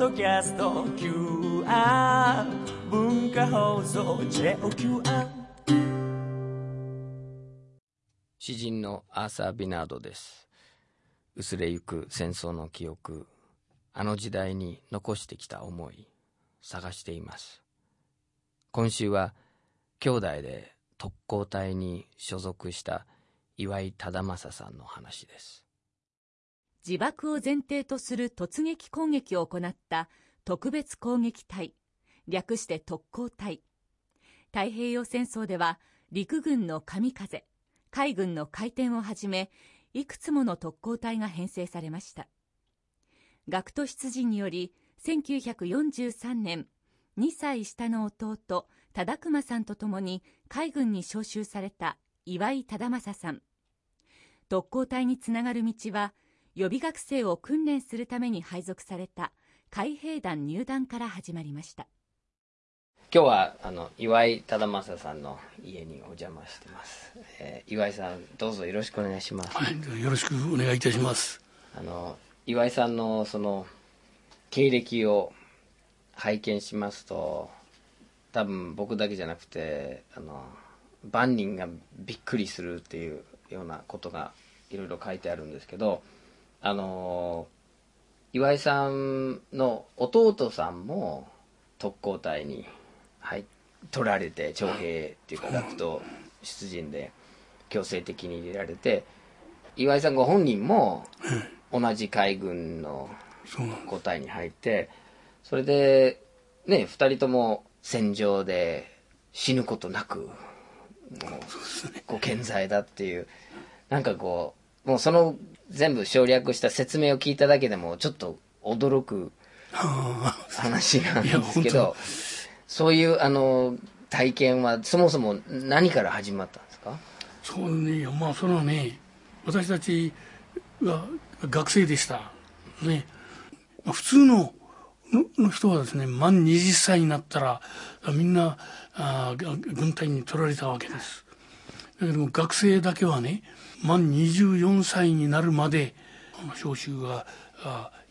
ドキャスト QR 文化放送 JOQR 詩人のアーサー・ビナードです。薄れゆく戦争の記憶あの時代に残してきた思い探しています。今週は兄弟で特攻隊に所属した岩井忠正さんの話です。自爆を前提とする突撃攻撃を行った特別攻撃隊略して特攻隊。太平洋戦争では陸軍の神風海軍の回転をはじめいくつもの特攻隊が編成されました。学徒出陣により1943年2歳下の弟忠熊さんと共に海軍に召集された岩井忠正さん。特攻隊につながる道は予備学生を訓練するために配属された海兵団入団から始まりました。今日はあの岩井忠正さんの家にお邪魔してます、えー岩井さんどうぞよろしくお願いします、はい、よろしくお願いいたします。あの岩井さんのその経歴を拝見しますと多分僕だけじゃなくてあの万人がびっくりするっていうようなことがいろいろ書いてあるんですけどあの岩井さんの弟さんも特攻隊に入取られて徴兵っていうか学徒出陣で強制的に入れられて岩井さんご本人も同じ海軍の個体に入ってそれでね2人とも戦場で死ぬことなくもうご健在だっていうなんかこうもうその全部省略した説明を聞いただけでもちょっと驚くあ話なんですけどそういうあの体験はそもそも何から始まったんですか？そうね、まあそれはね、私たちが学生でした。ね、まあ普通ののの人はですね、満20歳になったらみんなあ軍隊に取られたわけです。だけども学生だけはね、満24歳になるまで召集が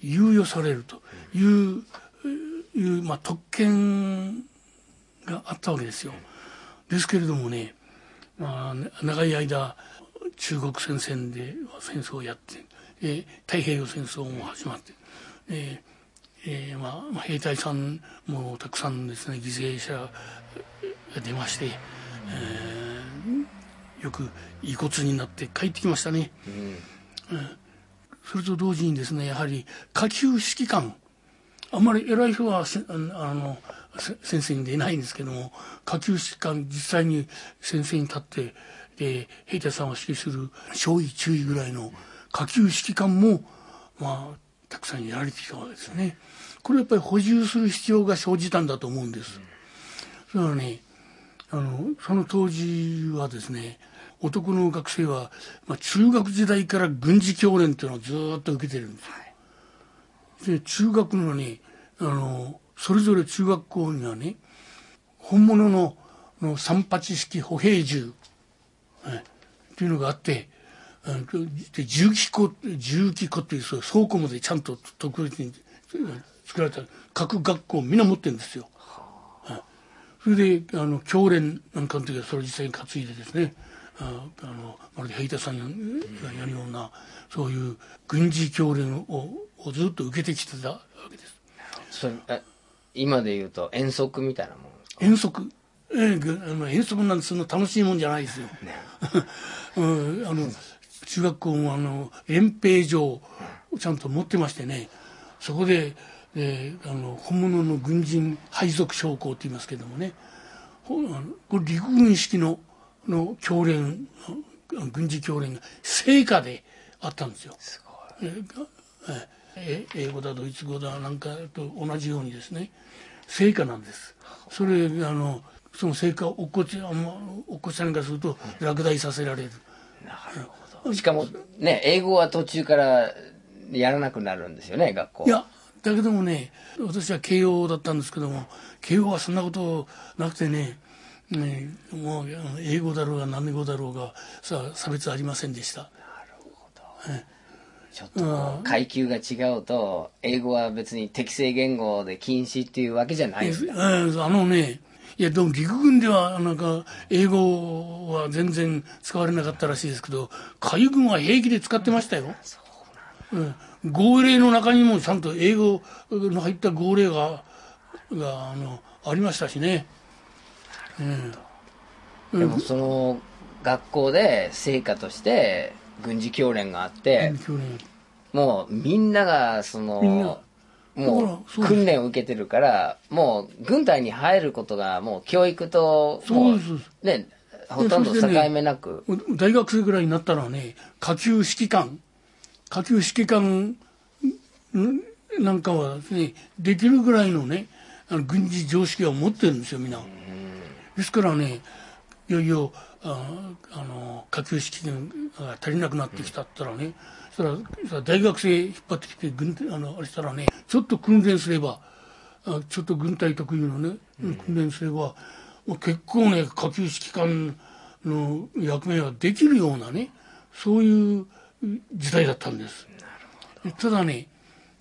猶予されるという、いうまあ、特権があったわけですよ。ですけれどもね、まあ、長い間中国戦線で戦争をやって、えー太平洋戦争も始まって、えーえー、まあ兵隊さんもたくさんですね犠牲者が出まして、えーよく遺骨になって帰ってきましたね。それと同時にですねやはり下級指揮官あんまり偉い人はせあの先生に出ないんですけども下級指揮官実際に先生に立ってで兵隊さんを指揮する少尉中尉ぐらいの下級指揮官もまあたくさんやられてきたわけですね。これやっぱり補充する必要が生じたんだと思うんです。それはねあのその当時はですね男の学生は、まあ、中学時代から軍事教練というのをずーっと受けてるんですよ。で中学のねあのそれぞれ中学校にはね本物のの三八式歩兵銃、えっていうのがあってあので重機庫重機庫っていうそう倉庫までちゃんと特別にうん作られた各学校みんな持ってるんですよ。はいそれであの教練なんかの時はそれを実際に担いでですねああのまるで兵隊さんがやるようなそういう軍事教練ををずっと受けてきてたわけです。それあ今で言うと遠足みたいなもん遠足、えあの遠足なんてそんな楽しいもんじゃないですよ。うん、あの中学校もあの遠兵場をちゃんと持ってましてねそこで、えーあの本物の軍人配属将校って言いますけどもねこれ陸軍式のの教練あ軍事教練が成果であったんですよ。えーがえー英語だドイツ語だなんかと同じようにですね。成果なんです。それあのその成果を落っこちあんま落っこちさんからすると落第させられる。しかもね英語は途中からやらなくなるんですよね学校。いやだけどもね私は慶応だったんですけども慶応はそんなことなくてねねもう英語だろうが何語だろうがさ差別ありませんでした。なるほど。ちょっと階級が違うと英語は別に適正言語で禁止っていうわけじゃないんですえーあのね、いや、でも陸軍では、なんか、英語は全然使われなかったらしいですけど、海軍は平気で使ってましたよ。うん号令の中にもちゃんと英語の入った号令が、が、あの、ありましたしね。でもその学校で成果として軍事教練があって、もうみんながそのもう訓練を受けてるからもう軍隊に入ることがもう教育ともうねほとんど境目なく、大学生ぐらいになったらね、下級指揮官、下級指揮官んなんかはですね、できるぐらいのね、あの軍事常識を持ってるんですよ、みんな。ですからね、いよいよ、ああの、下級指揮官が足りなくなってきたったらね、そしたら、そしたら大学生引っ張ってきて、軍隊、あの、あれしたらね、ちょっと訓練すれば、あちょっと軍隊特有のね、訓練すれば、結構ね、下級指揮官の役目ができるようなね、そういう時代だったんです。ただね、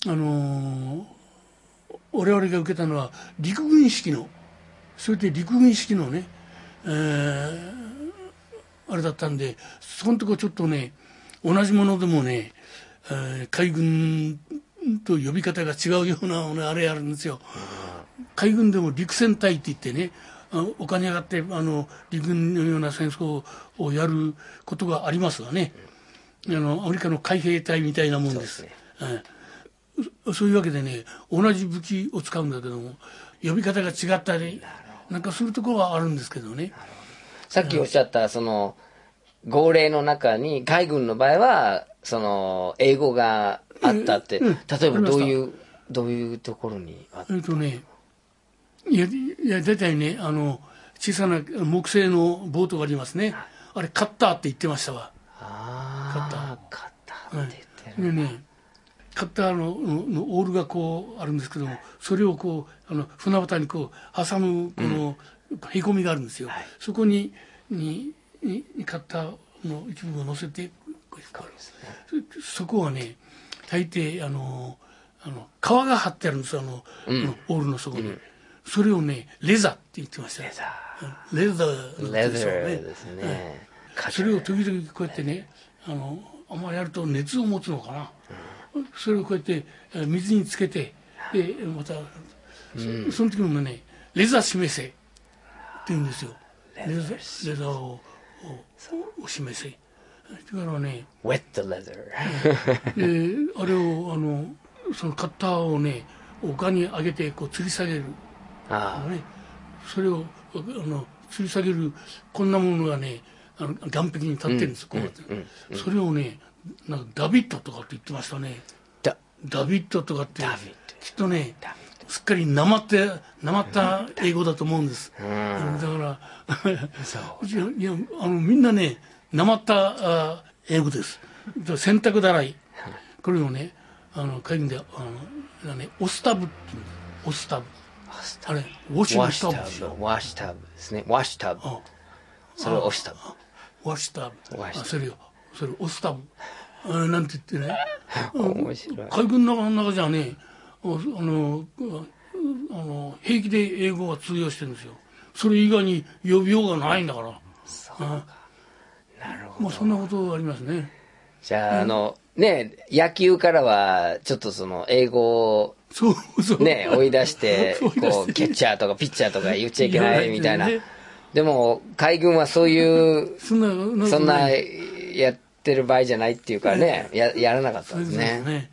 あのー我々が受けたのは陸軍式の、それで陸軍式のね、えーあれだったんで、そのとこちょっとね、同じものでもね、えー海軍と呼び方が違うようなねあれあるんですよ。海軍でも陸戦隊って言ってね、あお金があってあの陸軍のような戦争をやることがありますがね、あのアメリカの海兵隊みたいなもんです。そうねええそそういうわけでね、同じ武器を使うんだけども、呼び方が違ったり、なんかするところはあるんですけどね。さっきおっしゃったその号令の中に海軍の場合はその英語があったって、うん例えばどういうどういうところにあっえっとね、いや、いや、大体ね、あの、小さな木製のボートがありますね。あれ、カッターって言ってましたわ。ああカッター。って言ってる、でね、カッターのののオールがこうあるんですけども、それをこう、あの船端にこう挟むこのへこみがあるんですよ。そこにににカッターの一部を乗せて、そそこはね、大抵あの、あの皮が張ってあるんですよ、あの、あのオールの底に。それをね、レザーって言ってました。よ。レザー。レザでしょうねーですね、それを時々こうやってねあのあんまりやると熱を持つのかな、それをこうやってえー水につけてでまた、そその時もねレザー示せって言うんですよ。レザーレザーををを示せ。だからね wet the leather であれをあのそのカッターをね丘に上げてこう吊り下げる。あね、それをあの吊り下げるこんなものがねあの岸壁に立ってるんです、こうやって、それをねなんかダビッドとかって言ってましたね。だ。ダビッドとかってきっとねすっかりなまってなまった英語だと思うんです、だから いやあのみんなねなまったあ英語です。だから洗濯だらい。これをねあの海軍であのねオスタブって言うんです。オスタブ。あれウォッシュタブ。ワッシュタブですね。ワッシュタブあ。それを押したブワッシュタブ。ワッシュタブあそれをそれオスタブ。あなんて言ってね。面白い。海軍の中の中じゃねああのあの平気で英語が通用してるんですよ。それ以外に呼びようがないんだから。そうなるほど。まあそんなことありますね。じゃああのね野球からはちょっとその英語をそうそう。ね追い出して 追い出して。こうキャッチャーとかピッチャーとか言っちゃいけないみたいな言わないでも海軍はそういうそんなそんなやってる場合じゃないっていうかねややらなかったんですそうですね。ね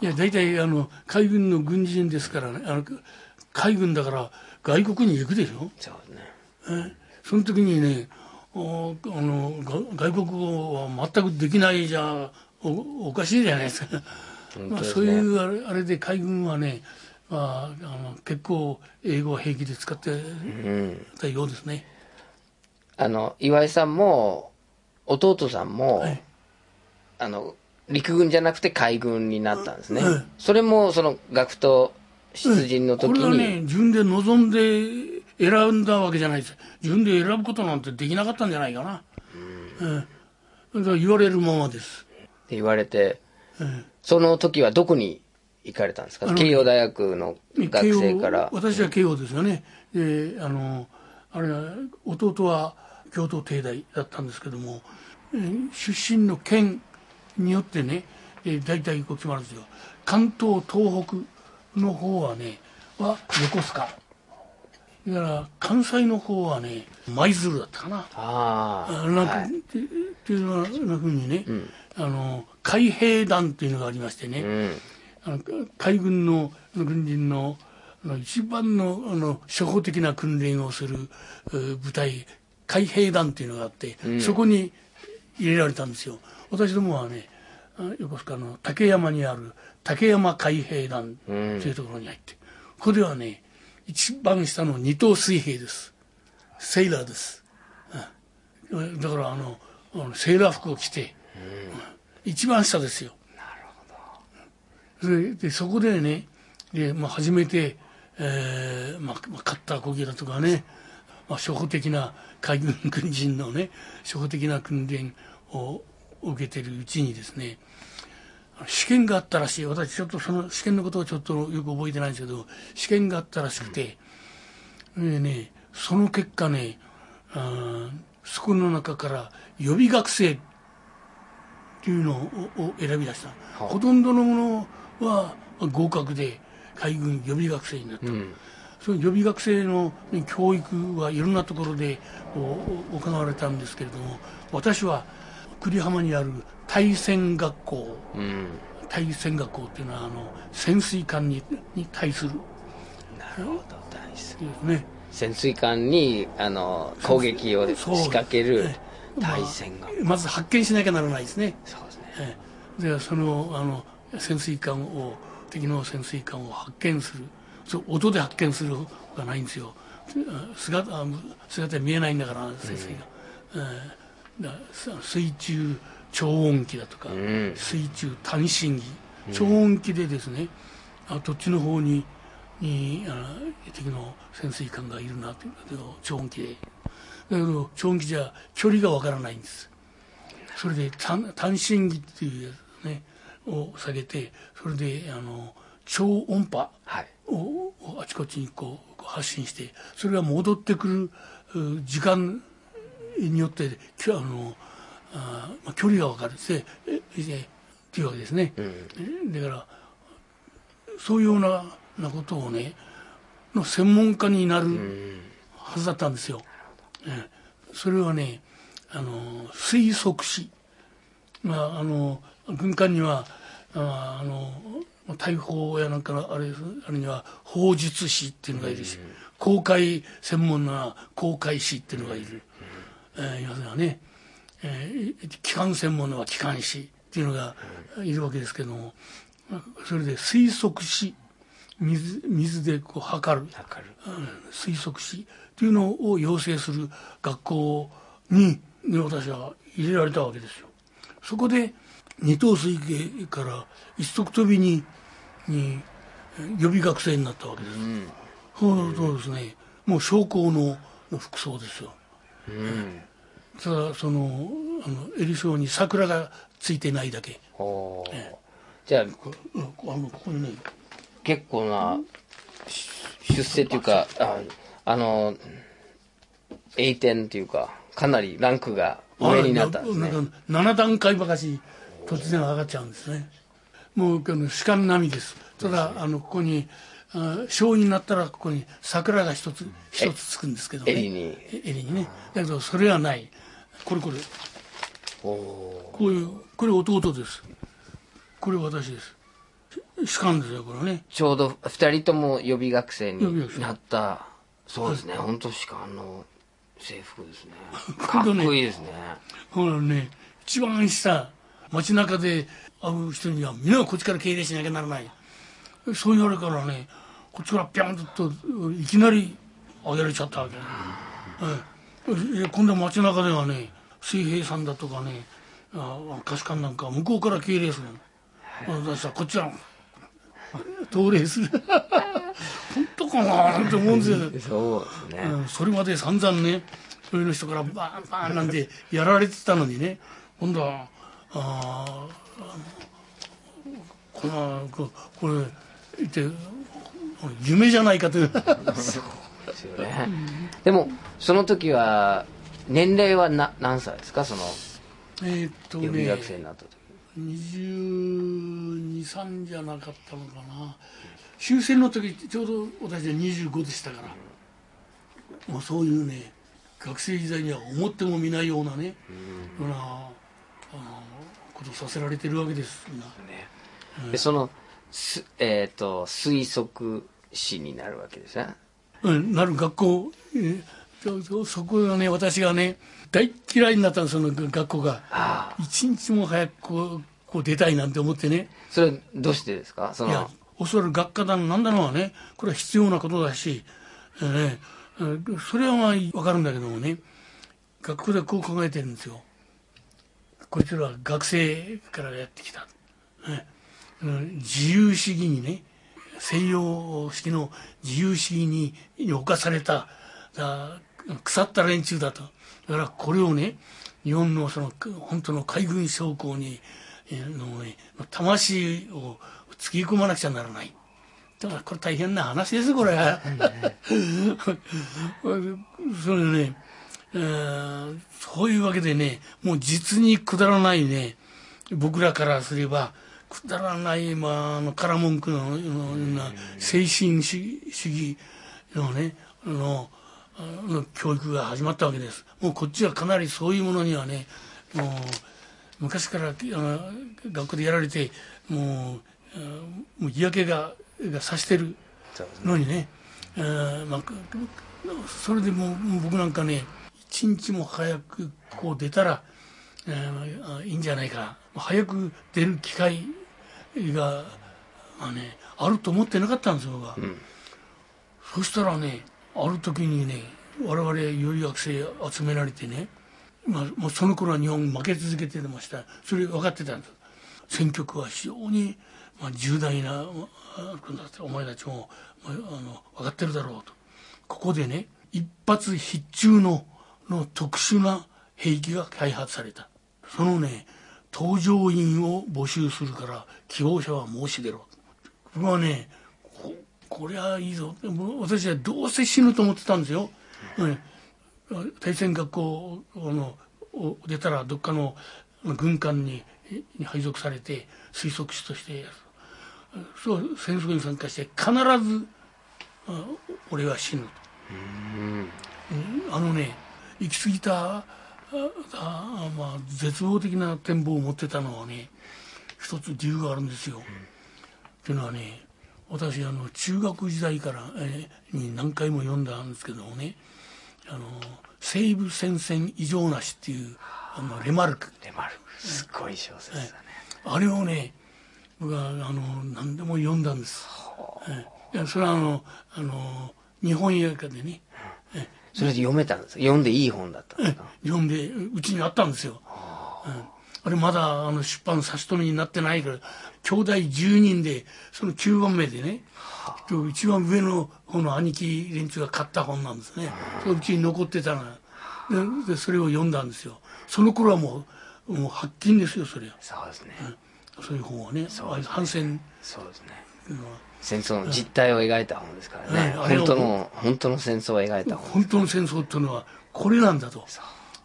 いや大体あの海軍の軍人ですからねあの海軍だから外国に行くでしょ？そうね。えその時にねおあのが外国語は全くできないじゃおおかしいじゃないですか、まあ、そういうあれあれで海軍はね、まあ、あの結構英語は平気で使ってたようですね、あの岩井さんも弟さんも、はいあの陸軍じゃなくて海軍になったんですね、はい。それもその学徒出陣の時これはに、ね自分で望んで選んだわけじゃないです。自分で選ぶことなんてできなかったんじゃないかな、うん。言われるままです。って言われてその時はどこに行かれたんですか？慶応大学の学生から。私は慶応ですよね。であのあれは弟は京都帝大だったんですけども、えー出身の県によってね、えー、大体こう決まるんですよ。関東東北の方はねは横須賀。だから関西の方はね舞鶴だったかな。あああなんか、はい。ってっていうようなふうにね、あの海兵団っていうのがありましてね、うん。あの海軍の軍人のあの一番のあの初歩的な訓練をするう部隊海兵団っていうのがあって、そこに入れられたんですよ私どもはねあ横須賀の竹山にある竹山海兵団というところに入って、ここではね一番下の二等水兵です。セイラーです、うんだからあのあのセーラー服を着て、うん。一番下ですよ。それでそこでねで、まあ、初めて、えーまあ、まあカッター攻撃だとかね、まあ、初歩的な海軍軍人のね初歩的な訓練を受けてるうちにですね試験があったらしい。私ちょっとその試験のことをちょっとよく覚えてないんですけど試験があったらしくて、でねその結果ねあーそこの中から予備学生っていうのをを選び出した、ほとんどのものは合格で海軍予備学生になった、その予備学生のね教育はいろんなところで行われたんですけれども私は久里浜にある対戦学校。うん。対戦学校っていうのはあの潜水艦にに対する。なるほど大好きですね。潜水艦にあの攻撃を仕掛けるええ。対戦が、まず発見しなきゃならないですね。そうですね。ええ。でそのあの潜水艦を敵の潜水艦を発見する。そう音で発見するがないんですよ。あ姿あ姿見えないんだから潜水艦、ええ。だす水中超音機だとか、ん。水中単身機。超音機でですね、あどっちの方ににあ敵の潜水艦がいるなというのを超音機で。だけど超音機じゃ距離がわからないんです。それで単単身機っていうやつねを下げてそれであの超音波はい。ををあちこちにこう発信してそれが戻ってくるう時間によってあのあまあ距離が分かるでええっていうわけですね、えだからそういうようななことをねの専門家になるはずだったんですよ、ええ。それはねあの推測しまああの軍艦にはああの大砲やなんかのあれあれには砲術師っていうのがいるし、公開専門な公開師っていうのがいる、えー要するにね、えー機関専門のは機関士っていうのがいるわけですけども、まあそれで推測し水水でこう測る。わかるうん推測しというのを養成する学校にね私は入れられたわけですよ。そこで二等水系から一足飛びににえ予備学生になったわけです、そうそうですね。もう将校の服装ですよ。うんただそのあの襟章に桜がついてないだけ。おーじゃあこうんあのここにね結構なし出世っていうかああの栄転っていうかかなりランクが上になったんですね。あなんか7段階ばかし突然上がっちゃうんですね。もうあの士官並みです。ただあのここにあ将になったらここに桜が一つ一つつくんですけどね。襟に。にね。だけどそれはないこれこれ。こういうこれ弟です。これ私です。士官ですよこれね。ちょうど二人とも予備学生になった。そうですね。本当士官の制服ですね。こかっこいいですね。ほらね一番下街中で会う人には皆こっちから敬礼しなきゃならない。そう言われるからねこっちからピャンといきなり上げられちゃったわけ、ええ今度は街中ではね水平さんだとかねあ菓子館なんか向こうから敬礼するの。私はこっちは登礼する本当かなって思うんですよそうですね、うんそれまで散々ね上の人からバーンバーンなんてやられてたのにね。今度はあこのここれ言って夢じゃないかというですよね。でもその時は年齢はな何歳ですか？そのえーっと予備ね学生になった時。223じゃなかったのかな。終戦の時ちょうど私は25でしたから。もうそういうね学生時代には思ってもみないようなね、ようなあのことをさせられてるわけですみん。なでそのすえっ、と推測士になるわけですね。うん、なる学校、えーそそそこがね私がね大嫌いになったのその学校が。一日も早くこうこう出たいなんて思ってね。それどうしてですか？そいやのおそらく学科だのなんだのはねこれは必要なことだし、えーそれはまあ分かるんだけどもね学校でこう考えてるんですよ。こいつらは学生からやってきた、ねうん自由主義にね西洋式の自由主義にに侵された。だ腐った連中だと。だからこれをね日本のその本当の海軍将校にの、ね、魂を突き込まなくちゃならない。だからこれ大変な話ですこれ。それね、えーそういうわけでねもう実にくだらないね。僕らからすればくだらない、まあ、あの空文句のような精神主義のねあのの教育が始まったわけです。もうこっちはかなりそういうものにはねもう昔からあの学校でやられてもうあもう嫌気ががさしてるのにね、えーまあ、それでもう僕なんかね一日も早くこう出たら、えーあいいんじゃないか。早く出る機会が、まあね、あると思ってなかったんですよ僕は、そしたらねある時にね我々予備学生集められてね、まあ、もうその頃は日本負け続けてました。それ分かってたんです。選挙区は非常に、まあ、重大なお前たちも、まあ、あの分かってるだろうと。ここでね一発必中のの特殊な兵器が開発された。そのね搭乗員を募集するから希望者は申し出ろ。僕はねここりゃいいぞ。私はどうせ死ぬと思ってたんですよ、ね、対戦学校のを出たらどっかの軍艦にに配属されて推測士としてそう戦争に参加して必ずあ俺は死ぬと、うん。あのね行き過ぎたああまあ、絶望的な展望を持ってたのはね一つ理由があるんですよ。っていうのはね私あの中学時代から、えーに何回も読んだんですけどもね「あの西部戦線異常なし」っていうあのレマルク。レマルク。すごい小説だね、あれをね僕はあの何でも読んだんです。えそれはあのあの日本映画でね。それで読めたんです読んでいい本だったんですか？読んでうちにあったんですよ、うんあれまだあの出版差し止めになってないから兄弟10人でその9番目でね一番上の方の兄貴連中が買った本なんですね。そのうちに残ってたの。ででそれを読んだんですよ。その頃はもうもう発禁ですよそれは。そうですね、そういう本はねそうね。反戦。そうですね。戦争の実態を描いた本ですからね、うん。あれを本当の本当の戦争を描いた本。本当の戦争っていうのはこれなんだと。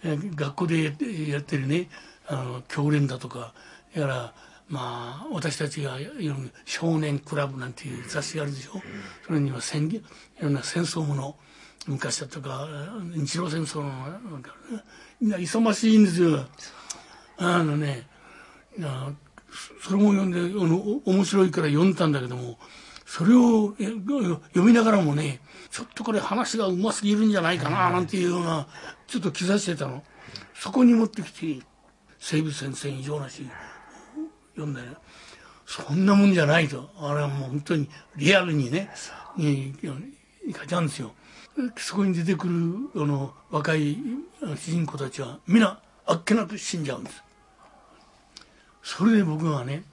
えー学校でやってるねあの教練だとかだからまあ私たちが読む「少年クラブ」なんていう雑誌があるでしょ、それには戦いろんな戦争もの昔だとか日露戦争のなんかね。みんな勇しいんですよ。あのねあそれも読んであの面白いから読んだんだけどもそれを読みながらもねちょっとこれ話がうますぎるんじゃないかななんていうようなちょっと兆してたの。そこに持ってきて西部戦線異常なし読んだよそんなもんじゃないと。あれはもう本当にリアルにねに書いてあるんですよ。そこに出てくるあの若い主人公たちは皆あっけなく死んじゃうんです。それで僕はね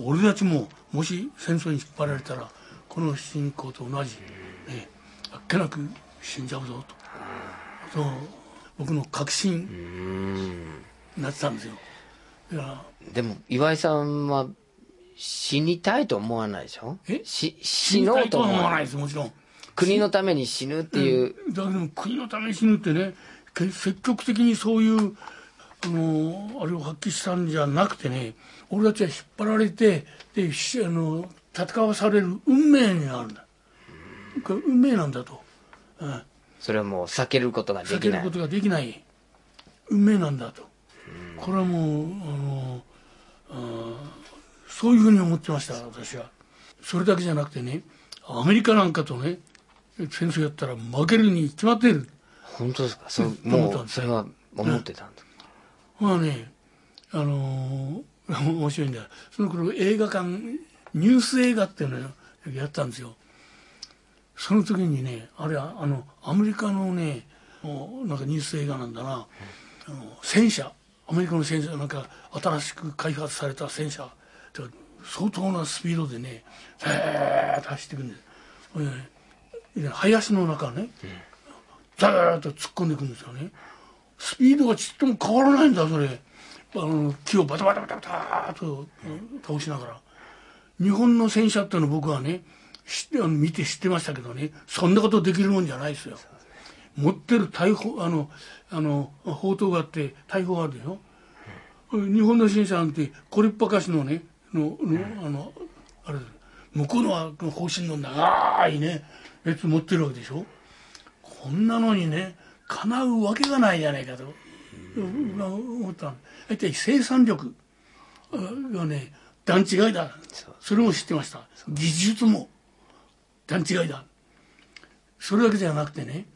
俺たちももし戦争に引っ張られたらこの主人公と同じ、ね、あっけなく死んじゃうぞと。そう僕の確信。なってたんですよ。でも岩井さんは死にたいと思わないでしょ？え？し死のうと思わない思わない。です、もちろん。国のために死ぬっていう、だけど国のために死ぬってねけ積極的にそういうあのあれを発揮したんじゃなくてね俺たちは引っ張られてでしあの戦わされる運命になるんだ。運命なんだと、うん、それはもう避けることができない。避けることができない。運命なんだとこれはもうあのそういうふうに思ってました私は。それだけじゃなくてねアメリカなんかとね戦争やったら負けるに決まってる。本当ですか？そううん思ったんですもうそれは思ってたんだ、まあね、あのー 面白いんだよ。その頃映画館、ニュース映画っていうのをやったんですよ。その時にね、あれは、あの、アメリカのね、なんかニュース映画なんだな、あの戦車、アメリカの戦車、なんか新しく開発された戦車、って相当なスピードでね、へーっと走っていくんです。これねで林の中ね、ザーッと突っ込んでいくんですよね。スピードがちっとも変わらないんだそれあの木をバタバタバタバタと倒しながら日本の戦車っていうの僕はね知って見て知ってましたけどねそんなことできるもんじゃないですよ持ってる大砲あのあの砲塔があって大砲があるでしょ？日本の戦車なんてこれっぱかしのねののあのあれ向こうのは方針の長いねやつ持ってるわけでしょ？こんなのにね叶うわけがないじゃないかと、思ったの。大体生産力がね段違いだ。それも知ってました。技術も段違いだ。それだけじゃなくてね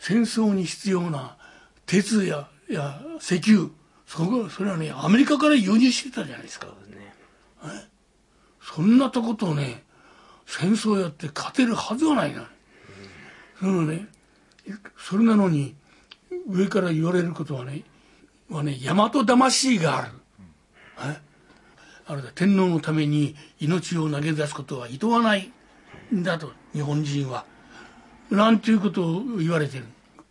戦争に必要な鉄やや石油そこそれはねアメリカから輸入してたじゃないですか。ね。そんなとことね戦争やって勝てるはずがないな、そのねそれなのに上から言われることはねはね大和魂がある、え？あれだ天皇のために命を投げ出すことはいとわないんだと日本人はなんていうことを言われてる。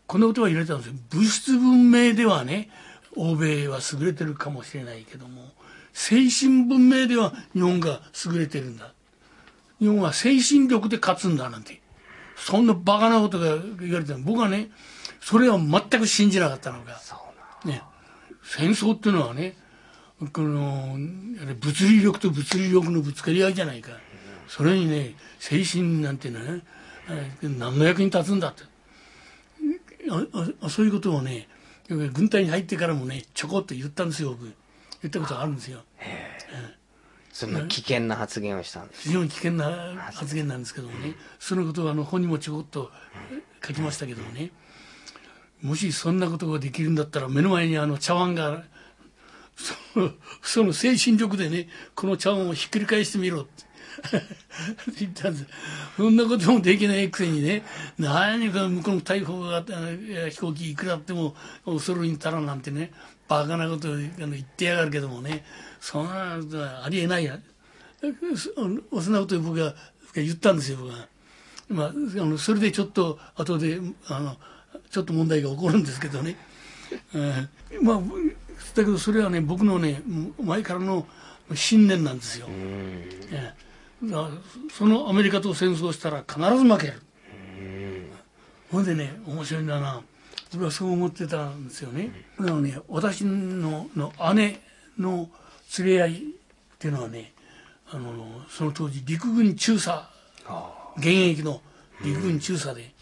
こんなことは言われたんですよ。物質文明ではね欧米は優れてるかもしれないけども精神文明では日本が優れてるんだ。日本は精神力で勝つんだなんて。そんなバカなことが言われてる僕はねそれは全く信じなかったのが。ね、戦争っていうのはねこの物理力と物理力のぶつかり合いじゃないか。それにね精神なんてねえー何の役に立つんだって。そういうことをね軍隊に入ってからもねちょこっと言ったんですよ僕。言ったことがあるんですよ。そんな危険な発言をしたんです非常に危険な発言なんですけどもね。そのことはあの本にもちょこっと書きましたけどもね。もしそんなことができるんだったら目の前にあの茶碗がその その精神力でねこの茶碗をひっくり返してみろって 言ったんです。そんなこともできないくせにね。何か向こうの大砲があ飛行機いくらあっても恐るに足らんなんてね。バカなこと言ってやがるけどもね。そんなことはありえない。やそそんなことを僕が言ったんですよ僕は。まあ、あのそれでちょっと後であのちょっと問題が起こるんですけどね、えーまあだけどそれはね僕のね前からの信念なんですよ、えそのアメリカと戦争したら必ず負ける。ほんでね面白いんだな。僕はそう思ってたんですよね。だからね私のの姉の連れ合いっていうのはねあのその当時陸軍中佐。現役の陸軍中佐で、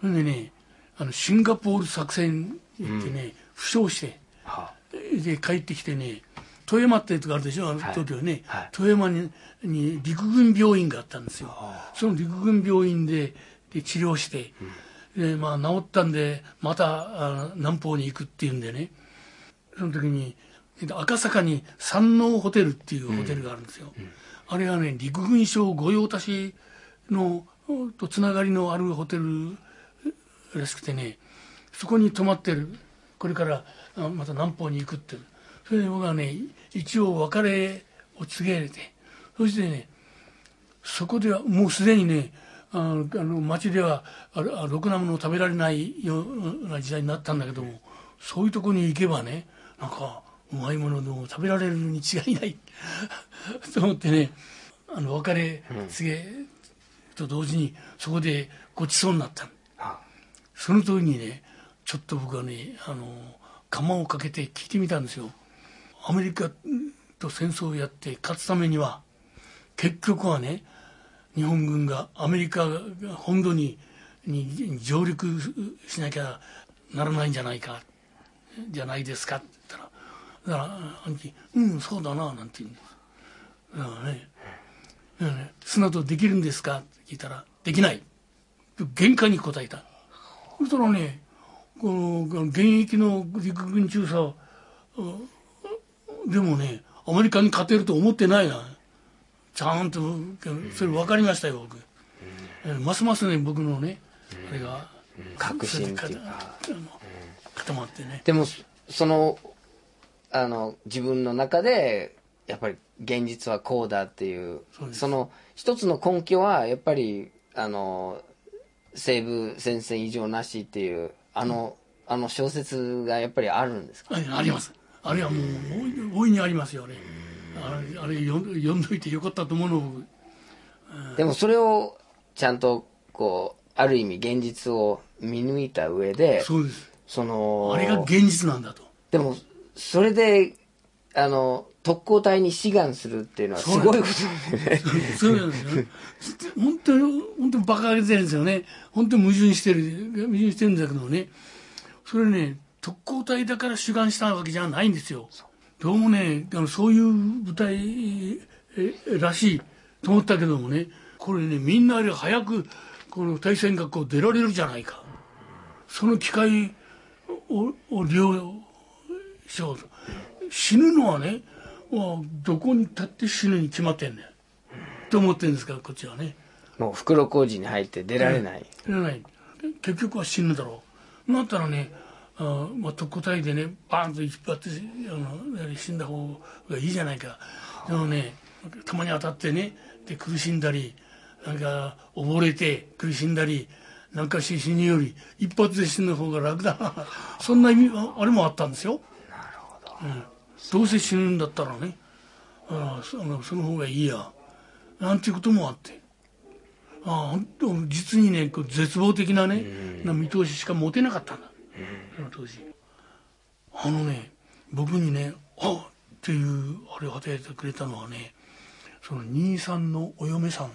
それでねあのシンガポール作戦行ってね、負傷して。はで帰ってきてね富山っていうとこあるでしょ？あの東京ね、はい。富山にに陸軍病院があったんですよ。その陸軍病院でで治療して、でまあ治ったんでまたあ南方に行くっていうんでね。その時に赤坂に山王ホテルっていうホテルがあるんですよ、あれはね陸軍省御用達のとつながりのあるホテルらしくてねそこに泊まってる。これからあまた南方に行くって。それで僕はね一応別れを告げてそしてねそこではもうすでにねあのあの町ではああろくなものを食べられないような時代になったんだけどもそういうとこに行けばねなんかうまいものでも食べられるに違いない と思ってねあの別れ告げと同時にそこでごちそうになった。その時にねちょっと僕はねあの釜をかけて聞いてみたんですよアメリカと戦争をやって勝つためには結局はね日本軍がアメリカ本土にに上陸しなきゃならないんじゃないかじゃないですかって言ったらだから兄貴「うんそうだな」なんて言うんですだからね「ね砂とできるんですか?」って聞いたら「できない」厳戒に答えたそしたらねこの現役の陸軍中佐でもねアメリカに勝てると思ってないな。ちゃんとそれ分かりましたよ僕、うん、ますますね僕のね、あれが確信っていうか。固まってね。でもそのあの自分の中でやっぱり現実はこうだっていうその一つの根拠はやっぱりあの西部戦線異常なしっていうあの、うん、あの小説がやっぱりあるんですか？ありますあれはもう大いにありますよねあれあれ読んどいてよかったと思うのでもそれをちゃんとこうある意味現実を見抜いた上でそうです。そのあれが現実なんだと。でもそれであの特攻隊に志願するっていうのはす。ごいことでね。そうなんですよ本当に本当にバカげてるんですよね。本当に矛盾してる矛盾してるんだけどね。それね特攻隊だから志願したわけじゃないんですよ。どうもねあのそういう部隊らしいと思ったけどもねこれねみんなより早くこの対戦学校出られるじゃないか。その機会をを利用しようと。死ぬのはねどこに立って死ぬに決まってんねん。と思ってるんですからこっちはね。もう袋小路に入って出られない、出られない。結局は死ぬだろう。なったらねあまあ、特攻隊でねバーンと引っ張ってあの死んだ方がいいじゃないか。でもねたまに当たってねで苦しんだりなんか溺れて苦しんだりなんかし死ぬより一発で死ぬ方が楽だ。な そんな意味あれもあったんですよ。なるほど、うん、どうせ死ぬんだったらねあそのその方がいいや。なんていうこともあって。ああ実にね絶望的なね、な見通ししか持てなかったんだその当時。あのね僕にねあっっていうあれを与えてくれたのはねその兄さんのお嫁さん、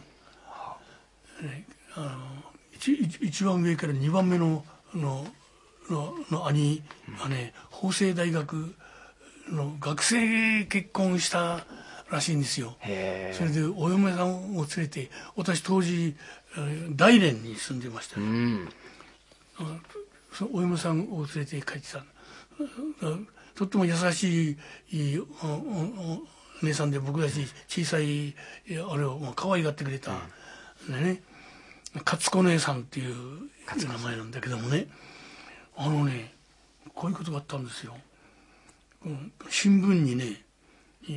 ね、あの一一番上から2番目のののの兄がね法政大学の学生結婚したらしいんですよ。それでお嫁さんを連れて私当時大連に住んでました、ね、うんそのお嫁さんを連れて帰ってたとっても優しい姉さんで僕たち小さいあれを可愛がってくれた、うん、ね勝子姉さんっていう名前なんだけどもね。あのねこういうことがあったんですよ。新聞にね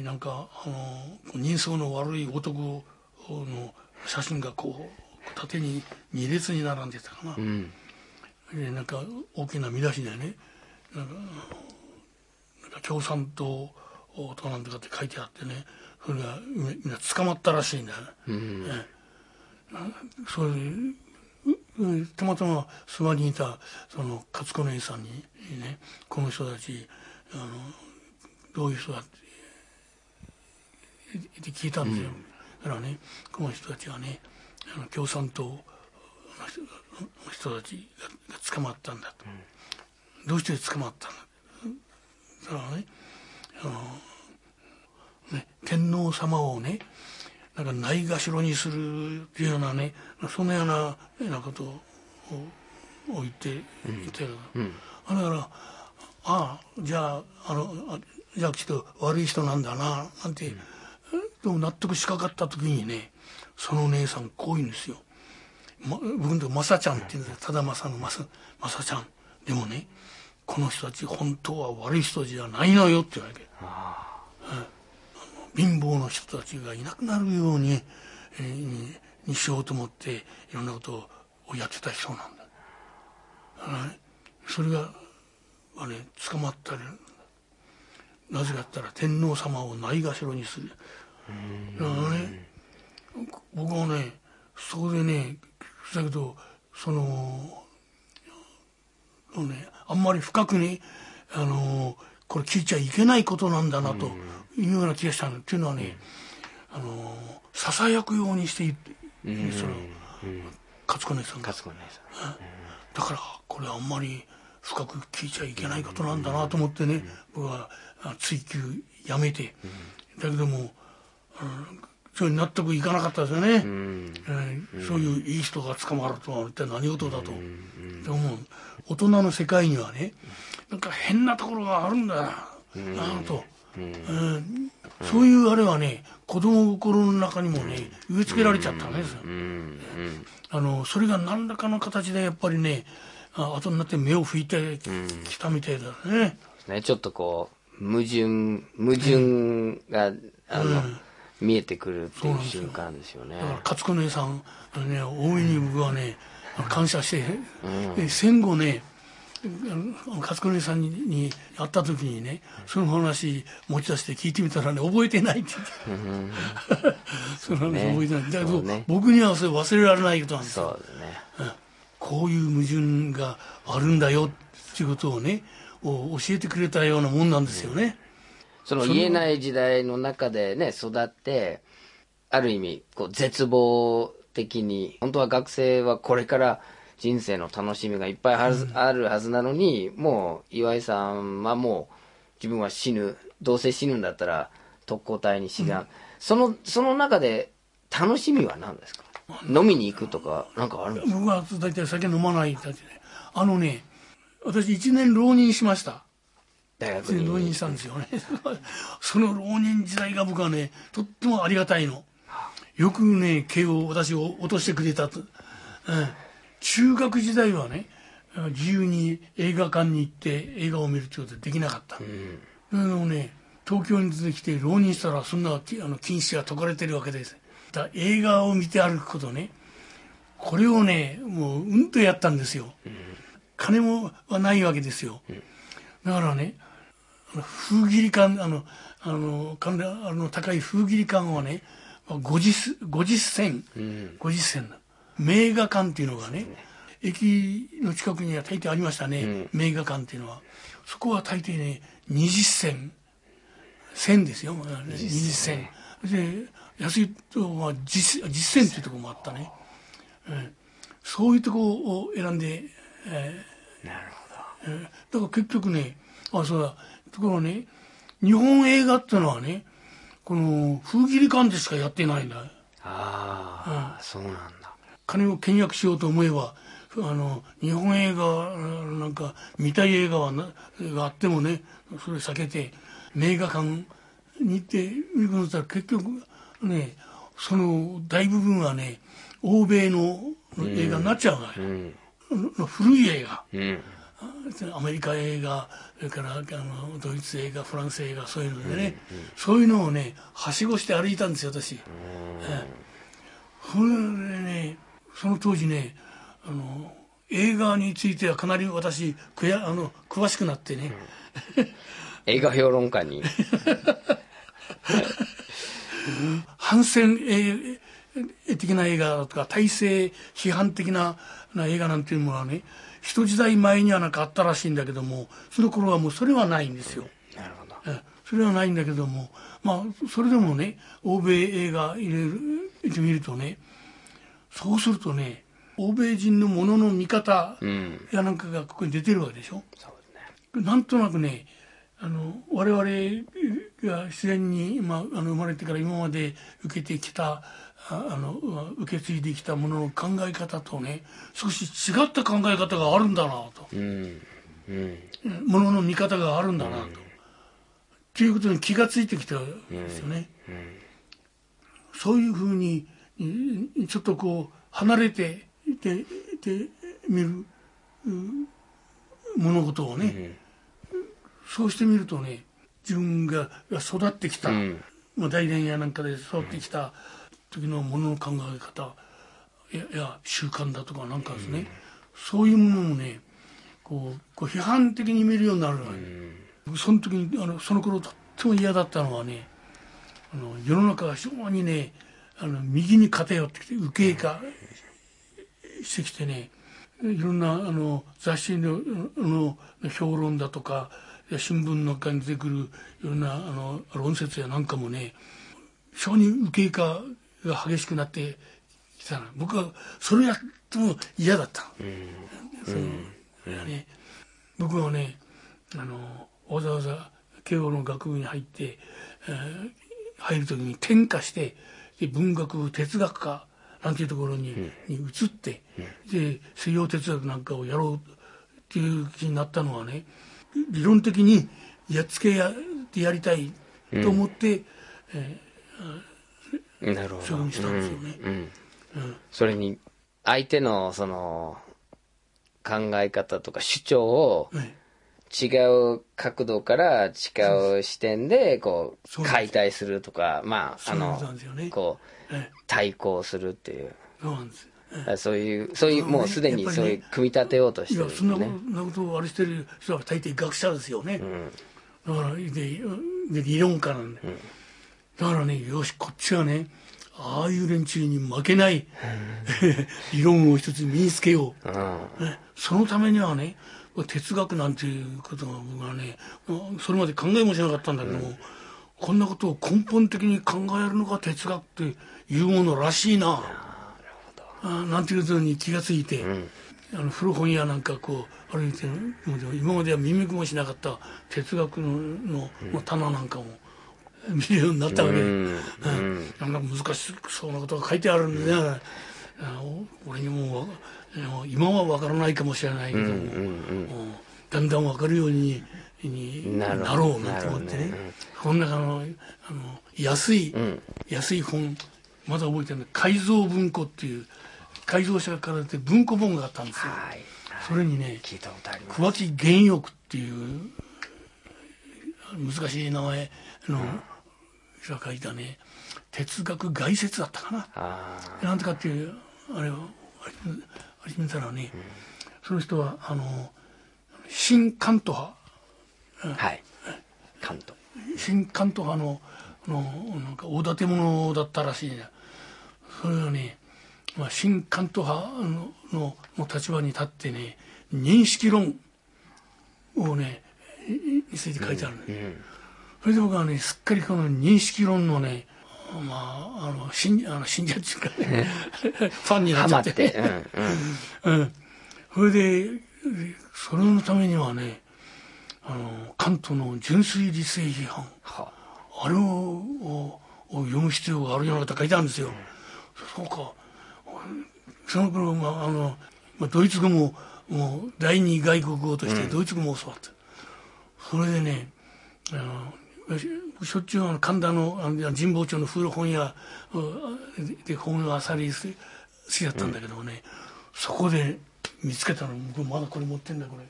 なんかあの人相の悪い男の写真がこう縦に2列に並んでたかな。うんえなんか大きな見出しでねなんかなんか共産党となんとかって書いてあってねそれがみんな捕まったらしいんだよね。うん、えそれでたまたま諏訪にいたその勝子姉さんにねこの人たちあのどういう人だって聞いたんですよ。うん、だからねこの人たちはねあの共産党人人たちが捕まったんだと、うん、どうして捕まったんだだからねあのね天皇様をねなんかないがしろにするっていうようなねそのようななことを言って言ってる、うん、だからああじゃああのじゃあきっと悪い人なんだななんて、うん、でも納得しかかった時にねその姉さんこう言うんですよ。ま、僕のとこまさちゃんって言うんですよ。ただまさのまさまさちゃん。でもねこの人たち本当は悪い人じゃないのよって言われて、貧乏の人たちがいなくなるように,、えー、にしようと思っていろんなことをやってた人なんだ、それが、はね、捕まったりなぜかって言ったら天皇様をないがしろにする。だからね僕はねそこでねだけどそのねあんまり深くねあのこれ聞いちゃいけないことなんだなというような気がしたの。っていうのはねあのささやくようにしてその勝子姉さんが。だからこれはあんまり深く聞いちゃいけないことなんだなと思ってね、僕は追求やめて、だけども、それに納得いかなかったですよね、うん。えー、そういういい人が捕まるとは一体何事だと、でも大人の世界にはねなんか変なところがあるんだな、なと、えー、そういうあれはね子供心の中にもね植え付けられちゃったんですよ、あのそれが何らかの形でやっぱりねあ後になって目を拭いてきたみたいだね。ね、ちょっとこう、矛盾、矛盾が、あの、見えてくるっていう瞬間ですよね。だから勝子姉さん、ね、大いに僕はね、感謝して、うん、戦後ね、勝子姉さんにに会った時にねその話持ち出して聞いてみたらね覚えてないって言って、その話覚えてない、だけど、ね、僕にはそれ忘れられないことなんです。よそうね、うん。こういう矛盾があるんだよっていうことをね教えてくれたようなもんなんですよね。その言えない時代の中でね育ってある意味こう絶望的に本当は学生はこれから人生の楽しみがいっぱいある,、あるはずなのにもう岩井さんはもう自分は死ぬどうせ死ぬんだったら特攻隊に志願、うん、そのその中で楽しみは何ですか？飲みに行くとか、なんかあるんですか？僕は大体酒飲まないたちで。あのね、私1年浪人しました。大学に。浪人したんですよね。その浪人時代が僕はね、とってもありがたいの。よくね、慶応私を落としてくれたと。うん、中学時代はね、自由に映画館に行って映画を見るってことできなかった。うん、でもね、東京に出てきて浪人したらそんなあの禁止が解かれてるわけです。だ映画を見て歩くことねこれをねもううんとやったんですよ、うん、金もはないわけですよ、うん、だからね風切り感あのあのあの高い風切り感はね50 50銭、うん、50銭名画館っていうのがね駅の近くには大抵ありましたね、うん、名画館っていうのは。そこは大抵ね20銭銭ですよ20銭。で安いとこは実実践っていうところもあったね、うん、そういうとこを選んで、えー、なるほど、えー、だから結局ねあそうだところね日本映画っていうのはねこの風切り感でしかやってないんだ。ああ、うん、そうなんだ。金を倹約しようと思えばあの日本映画なんか見たい映画はながあってもねそれ避けて名画館に行って見ることったら結局ねその大部分はね欧米の映画になっちゃうわよ、うん、古い映画、うん、アメリカ映画それからあのドイツ映画フランス映画そういうのでね、うんうん、そういうのをねはしごして歩いたんですよ私、うん、それでねその当時ねあの映画についてはかなり私くやあの詳しくなってね、映画評論家に？反戦的な映画だとか体制批判的な映画なんていうものはね一時代前にはなんかあったらしいんだけどもその頃はもうそれはないんですよ。なるほどそれはないんだけどもまあそれでもね欧米映画入れる見るとねそうするとね欧米人のものの見方やなんかがここに出てるわけでしょ。そうですね、なんとなくねあの我々が自然に、まあ、あの生まれてから今まで受けてきたあの受け継いできたものの考え方とね少し違った考え方があるんだなと、うん。うん、ものの見方があるんだなと、うん、っていうことに気が付いてきたんですよね。うん。うん、そういうふうにちょっとこう離れていて見る物事をね、そうしてみるとね自分が育ってきた、うん、まあ、大連やなんかで育ってきた時のものの考え方やや習慣だとかなんかですね、うん、そういうものをねこうこう批判的に見るようになるの、うん、その時にあのその頃とっも嫌だったのはねあの世の中が非常にねあの右に偏ってきて右傾化してきてねいろんなあの雑誌のの評論だとか新聞の中に出てくるいろんなあの論説やなんかもね非常に右傾化が激しくなってきたな。僕はそれやっても嫌だった、そのね、僕はねあのわざわざ慶応の学部に入って、えー入る時に転化してで文学部哲学科なんていうところに,、に移って、で西洋哲学なんかをやろうっていう気になったのはね理論的にやっつけやってやりたいと思って、なるほど。そういうふうにしたんですよね。うんそれに相手のその考え方とか主張をね違う角度から違う視点でこう解体するとかまああのこうえ対抗するっていう。そうなんです。そういうそういうもうすでにそういう組み立てようとしてるいやそんなこと,、をあれしてる人は大抵学者ですよね、だからでで理論家なんで、だからねよしこっちはねああいう連中に負けない 理論を一つ身につけよう、ねそのためにはね哲学なんていうことが僕はねそれまで考えもしなかったんだけども、こんなことを根本的に考えるのが哲学っていうものらしいな。あなんていうことに気がついて、あの古本屋なんかこう歩いて今までは耳もしなかった哲学ののの棚なんかも見るようになったわけ。で、うん。なんか難しそうなことが書いてあるんでね、俺にも今は分からないかもしれないけども、だんだん分かるようにになろうなんて思ってね、この中のあの安い、安い本まだ覚えてるの改造文庫っていう改造者から出て文庫本があったんですよ、はい。それにね桑木玄欲っていう難しい名前の人が書いたね。哲学概説だったかな、あなんてかっていうあれをあり見たらね、その人はあの新関東派。あはい。関東。新関東派ののなんか大建物だったらしいね。それはね、まあ、新関東派ののの立場に立ってね認識論をねいについて書いてあるね、それで僕はねすっかりこの認識論のねまああの信あの信者っていうかね。ファンになハっちゃっマって。て、うんうん、うん、それでそれのためにはねあの関東の純粋理性批判。はあ。れををを読む必要があるようなこと書いてあるんですよ。そうか。その頃、まあ、あの、まあ、ドイツ語も、もう、第二外国語としてドイツ語も教わった。それでね、あの、ししょっちゅう神田の神保町の古本屋うんで本をあさり好きだったんだけどもね、そこで見つけたの僕まだこれ持ってんだこれ。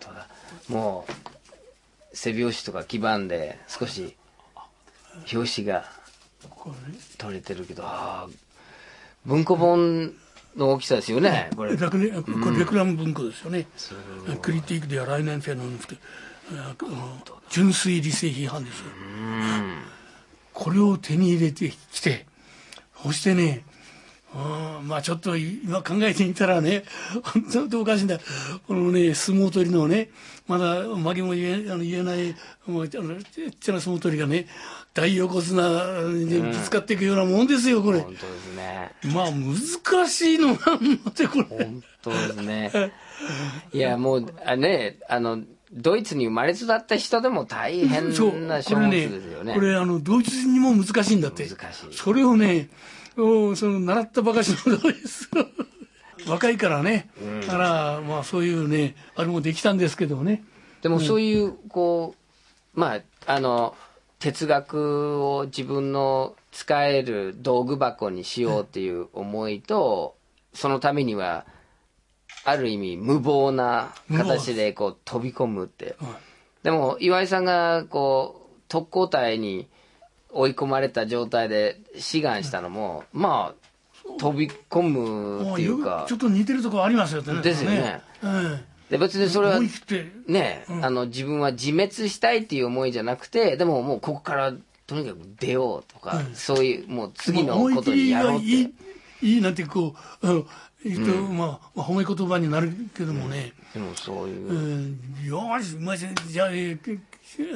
ただ。もう背拍子とか基盤で少し表紙が取れてるけどあー文庫本の大きさですよねこれ。レクレこれレクラム文庫ですよね。クリティックでは来年生のあの純粋理性批判ですよ。これを手に入れてきて、そしてね、うんまあちょっと今考えてみたらね、本当おかしいんだ。このね、相撲取りのね、まだ負けも言えあの言えない、もうあのちっちゃな相撲取りがね、大横綱にぶつかっていくようなもんですよ、これ。本当ですねまあ難しいのなんのってこれ。本当ですねいやもうあねあのドイツに生まれ育った人でも大変な書物これねですよね。これあのドイツ人にも難しいんだって。難しい。それをねおその習ったばかしのドイツ。若いからね、だからまあそういうねあれもできたんですけどね。でもそういうこうまああの哲学を自分の使える道具箱にしようっていう思いとそのためにはある意味無謀な形でこう飛び込むって。うんでも岩井さんがこう特攻隊に追い込まれた状態で志願したのもまあ飛び込むっていうか。ちょっと似てるところありますよね。ですよね。うんで別にそれはね、うん。あの自分は自滅したいっていう思いじゃなくてでももうここからとにかく出ようとか、うん。そういうもう次のまあことにやろうって、いいいなんてこうあの言うと、まあ、まあ褒め言葉になるけどもね、でもそういう、うんよーし、まあ、じゃあ、えー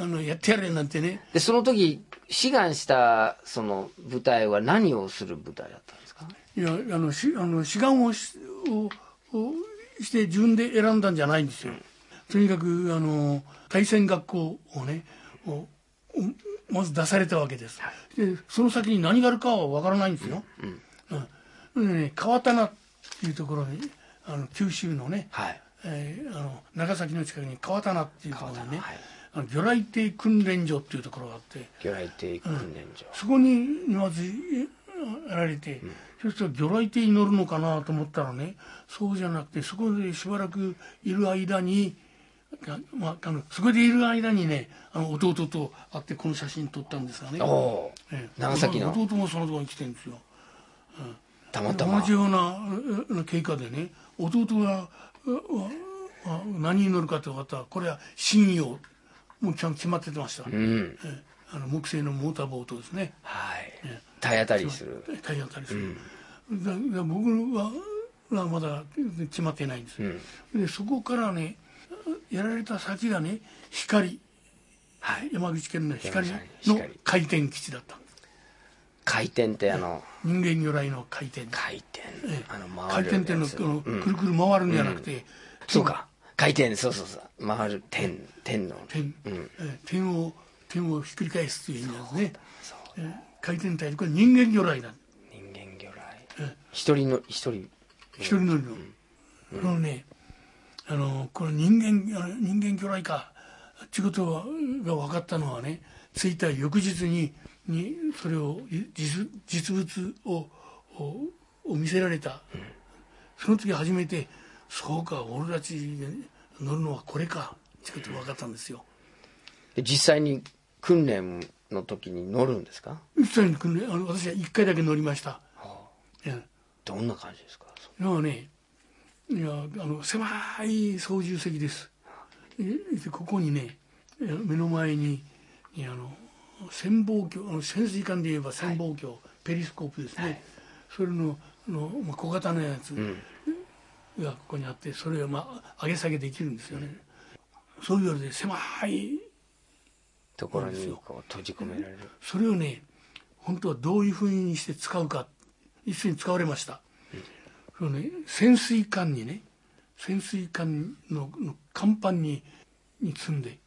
あのやってやれなんてね。でその時志願したその舞台は何をする舞台だったんですか？いやあのしあの志願をしををして自分で選んだんじゃないんですよ。とにかくあの対戦学校をねををまず出されたわけです。でその先に何があるかは分からないんですよ。うん。でね、川棚いうところにあの九州のね、はい。えーあの長崎の近くに川棚っていうところにね、はい。あの魚雷艇訓練所っていうところがあって。魚雷艇訓練所、そこにまずえやられて、そしたら魚雷艇に乗るのかなと思ったらねそうじゃなくてそこでしばらくいる間に、あまあ、あのそこでいる間にねあの弟と会ってこの写真撮ったんですがね、ええ。長崎の。弟もそのところに来てるんですよたまたま。同じようなうう経過でね弟が何に乗るかって分かったらこれは信用。もうちゃんと決まっててました、うん。ええ。あの木製のモーターボートですね。はい。体当たりする。体当たりする、だだ僕ははまだ決まってないんです、でそこからねやられた先がね光、山口県の光の回転基地だった回転ってあの人間如来の回転。回転。ええ。あの回転っていうのくるくる回るんじゃなくて、そうか。回転。そうそうそう。回る。点点の。点,、点を点をひっくり返すという意味なんですね。回転体。これ人間如来だ。人間魚え雷一人の一人。一人乗りの、このねあのこの人間人間魚雷か。っていうことが分かったのはね着いた翌日ににそれをい実実物ををを見せられた、その時初めてそうか俺たちが乗るのはこれかってことが分かったんですよ。で実際に訓練の時に乗るんですか？実際に訓練あの私は1回だけ乗りました。いやどんな感じですか？いやねいやあの狭い操縦席です。ここにねえ目の前ににあの潜望鏡潜水艦で言えば潜望鏡、ペリスコープですね、それのあの、まあ、小型のやつがここにあってそれを、まあ、上げ下げできるんですよね、そういうようで狭いところにこう閉じ込められる。それをね本当はどういうふうにして使うか一緒に使われました、そのね、潜水艦にね潜水艦のの甲板にに積んで、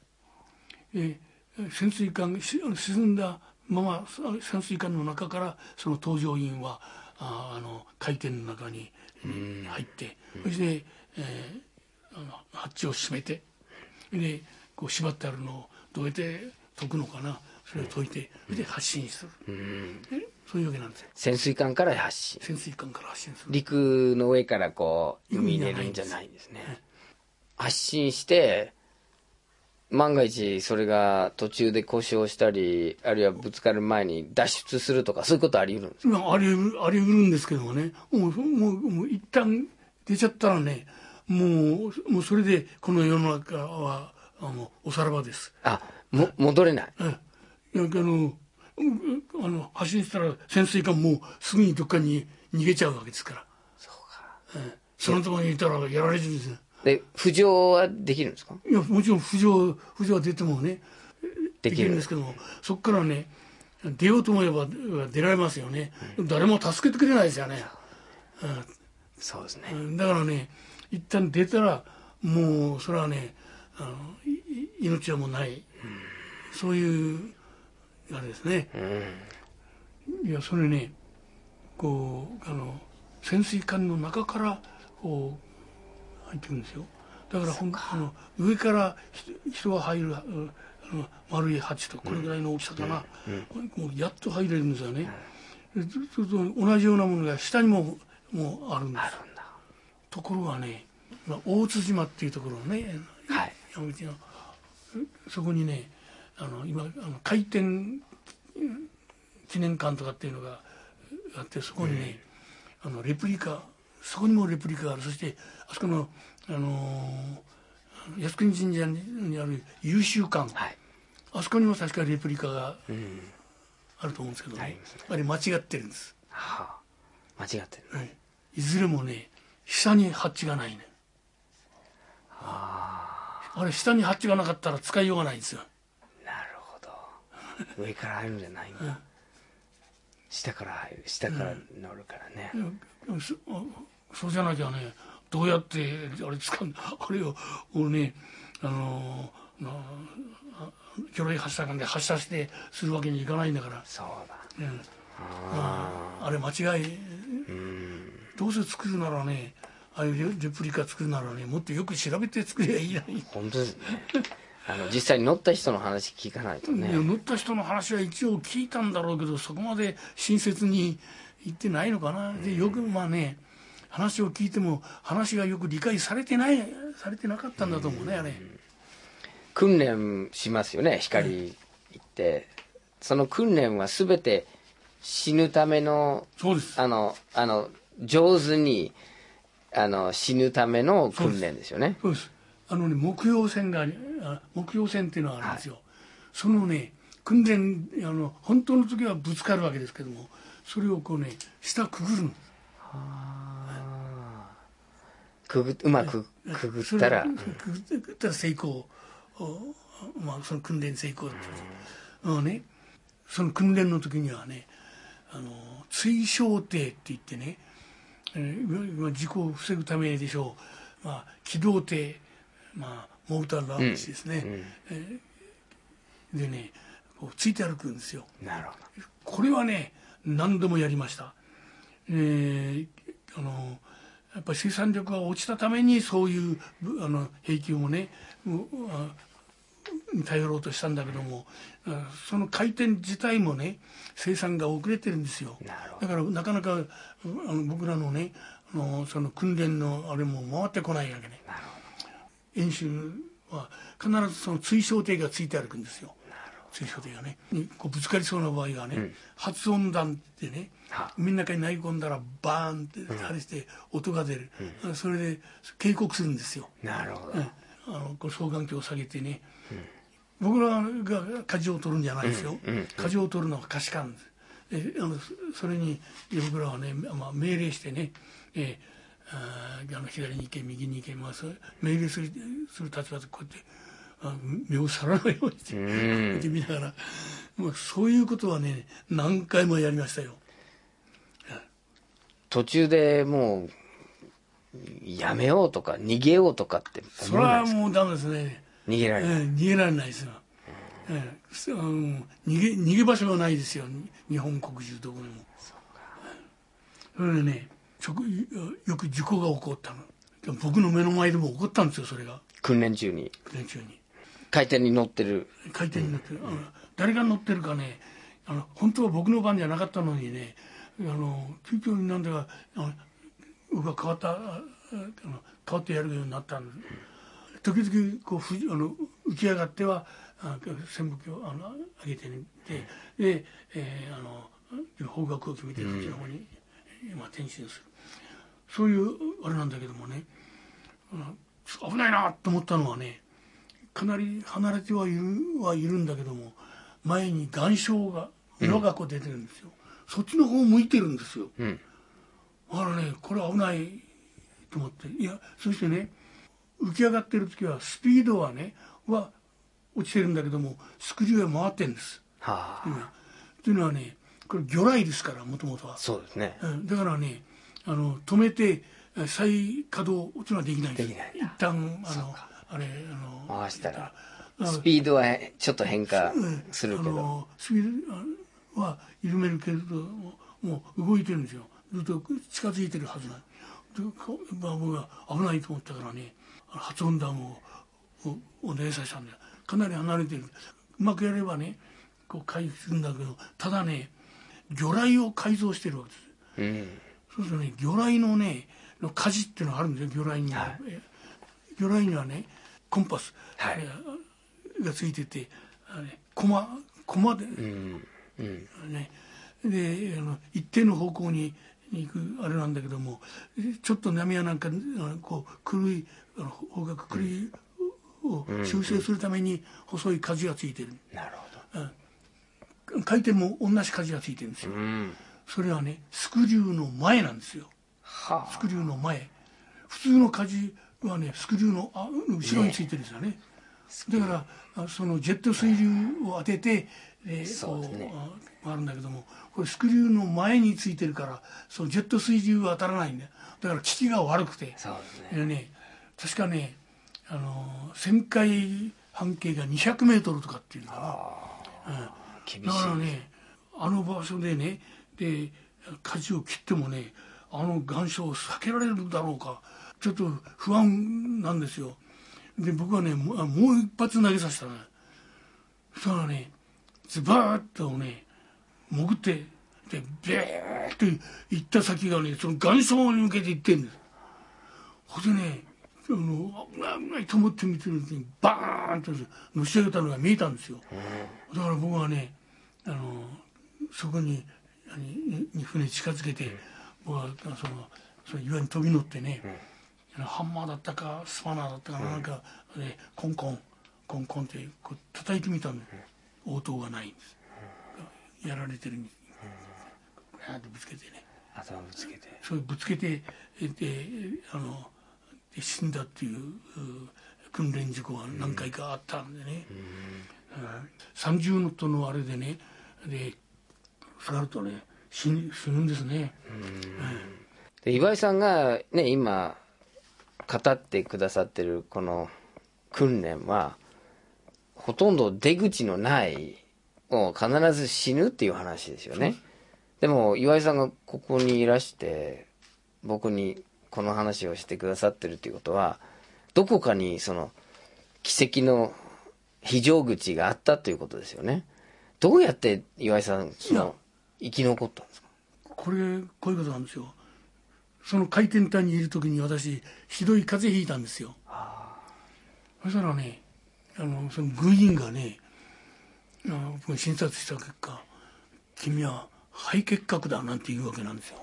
えー潜水艦沈んだままそ潜水艦の中からその搭乗員はああの海底の中に入って、そして、えーあのハッチを閉めてでこう縛ってあるのをどうやって解くのかなそれを解いてそれで発信する、えそういうわけなんですよ。潜水艦から発信。潜水艦から発信する。陸の上からこう海に出るんじゃないんですね。発信して万が一それが途中で故障したりあるいはぶつかる前に脱出するとかそういうことあり得るんですか？まああり得るあり得るんですけどもね。もうもうもう一旦出ちゃったらねもうもうそれでこの世の中はあのおさらばです。あも戻れない。ええ。なんかあのうんあの発信したら潜水艦もうすぐにどっかに逃げちゃうわけですから。そうか。ええ。そのところにいたらやられるんですよで浮上はできるんですか？いやもちろん浮上浮上は出てもねできる。るんですけどもそこからね出ようと思えば出られますよね、誰も助けてくれないですよね、そうですね。うん。だからね一旦出たらもうそれはねあの命はもうない、そういうあれですね、いやそれねこうあの潜水艦の中からこう入ってくるんですよ。だからほんあの上からひ人が入るあの丸い鉢とこれぐらいの大きさかな、もうやっと入れるんですよね、でそれと同じようなものが下にももうあるんです。あるんだ。ところがねまあ大津島っていうところね、はい。山口のそこにねあの今あの回転うん記念館とかっていうのがあってそこにね、あのレプリカそこにもレプリカがある。そしてあそこの、あのー靖国神社にある優秀館、はい。あそこにも確かレプリカがあると思うんですけどね、ありますねあれ間違ってるんです、はあ。間違ってる。はい。いずれもね下にハッチがないね。あ。れ下にハッチがなかったら使いようがないんですよ。なるほど。上から入るんじゃないんだ。下から入る下から乗るからね、うんそそうじゃなきゃねどうやってあれ使うあれをもうねあの魚雷発射管で発射してするわけにいかないんだから、そうだ。うんああれ間違い。どうせ作るならねああいうレレプリカ作るならねもっとよく調べて作りゃいいのに、本当ですね。あの実際に乗った人の話聞かないとね。乗った人の話は一応聞いたんだろうけどそこまで親切に言ってないのかな、でよくまあね話を聞いても話がよく理解されてないされてなかったんだと思うねあれ、訓練しますよね光行って、その訓練は全て死ぬためのそうです。あのあの上手にあの死ぬための訓練ですよね。そうです。あのね木曜線があ木曜線っていうのがあるんですよ、そのね訓練あの本当の時はぶつかるわけですけどもそれをこうね下くぐるんですくぐうまくくぐったら、くぐったら成功。おまあその訓練成功ってことうんねその訓練の時にはねあの追小艇って言ってね、えーまあ事故を防ぐためでしょう、まあ、機動艇、まあ、モーターラウンジですね、えーでねこうついて歩くんですよ。なるほど。これはね何度もやりました、えーあのやっぱり生産力が落ちたためにそういうぶあの兵器をもね頼ろうとしたんだけどもあその回転自体もね生産が遅れてるんですよ。だからなかなかうあの僕らのねあのその訓練のあれも回ってこないわけね。演習は必ずその追小艇がついて歩くんですよ追小艇がねにこうぶつかりそうな場合はね、発音弾ってねは。海の中に投げ込んだらバーンってあれして音が出る、それで警告するんですよ、ほどなるほど、うん。あのこう双眼鏡を下げてね、僕らが舵を取るんじゃないですよ、舵を取るのは可視官です。であのそそれに僕らはね、まあ、命令してね、えーあの左に行け右に行け、まあ、それ命令するする立場でこうやってあ目を皿のようにしてこうやって見ながら、もうそういうことはね何回もやりましたよ。途中でもうやめようとか逃げようとかってそれはもうダメですね。逃げられない、ええ逃げられないですよ、ええすうん逃げ逃げ場所がないですよ。日本国中どこにも。それでねちょくよく事故が起こったの。僕の目の前でも起こったんですよそれが。訓練中に。訓練中に回転に乗ってる。回転になってる、あの誰が乗ってるかねあの本当は僕の番じゃなかったのにねあの急遽になんだかあの僕が変わったああの変わってやるようになったんです。時々こうふじあの浮き上がってはあ扇風機をあの上げてみてで、えーあの方角を決めてそっちの方に、まあ、転身する。そういうあれなんだけどもね危ないなと思ったのはねかなり離れてはいるはいるんだけども前に岩礁が岩がこう出てるんですよ、そっちの方向いてるんですよ、ん。あらねこれ危ないと思って。いやそしてね浮き上がってる時はスピードはねは落ちてるんだけどもスクリューは回ってるんです。はあ。今というのはねこれ魚雷ですからもともとは、そうですね。うん。だからねあの止めてえ再稼働というのはできないんですできない一旦あのあれあの回したらスピードはちょっと変化するけあどのスピードは緩めるけれどももう動いてるんですよ。ずっと近づいてるはずなんでこまあ、僕が危ないと思ったからね発音弾をおお願いさせたんだよ。かなり離れてる。うまくやればねこう回避するんだけどただね魚雷を改造してるわけです。うん。そうするとね魚雷のねの舵っていうのがあるんですよ魚雷には、はい。え魚雷にはねコンパス、はい。えがついててあれコマコマで、うんうん。ねであの一定の方向に行くあれなんだけどもちょっと波やなんかこう狂いあの方角狂いを修正するために細い舵がついてる、なるほ回転も同じ舵がついてるんですよ、どうん。それはねスクリューの前なんですよ。はスクリューの前。普通の舵はねスクリューのあ後ろについてるんですよね。だからあそのジェット水流を当てて、えーそうね。こうあ回るんだけどもこれスクリューの前についてるからそのジェット水流は当たらないんだよ。だから効きが悪くて。そうですね。でね確かねあの旋回半径が200メートルとかっていうのかな。厳しいだからねあの場所でねで舵を切ってもねあの岩礁を避けられるだろうかちょっと不安なんですよ。で僕はねもう一発投げさせたねそしたらねズバーッとね潜ってでビーッと行った先がねその岩礁に向けて行ってんです。ほんでねあの危ない危ないと思って見てるうちにバーンとのし上げたのが見えたんですよ、だから僕はねあのそこにに船近づけて、僕はそのその岩に飛び乗ってね、ハンマーだったかスパナーだったかななんかでコンコンコンコンってこう叩いてみたんだよ、応答がないんです、やられてるに、ガーッとぶつけてね。頭ぶつけて。それぶつけてえであので死んだっていうう訓練事故が何回かあったんでね、うん。30ノットのあれでねで下がるとね死ぬ死ぬんですね、で岩井さんがね今語ってくださってるこの訓練はほとんど出口のないもう必ず死ぬっていう話ですよね。でも岩井さんがここにいらして僕にこの話をしてくださってるっていうことはどこかにその奇跡の非常口があったということですよね。どうやって岩井さんその生き残ったんですか？これこういうことなんですよその回転隊にいる時に私ひどい風邪ひいたんですよ。そしたらねあのその軍員がね診察した結果「君は肺結核だ」なんて言うわけなんですよ。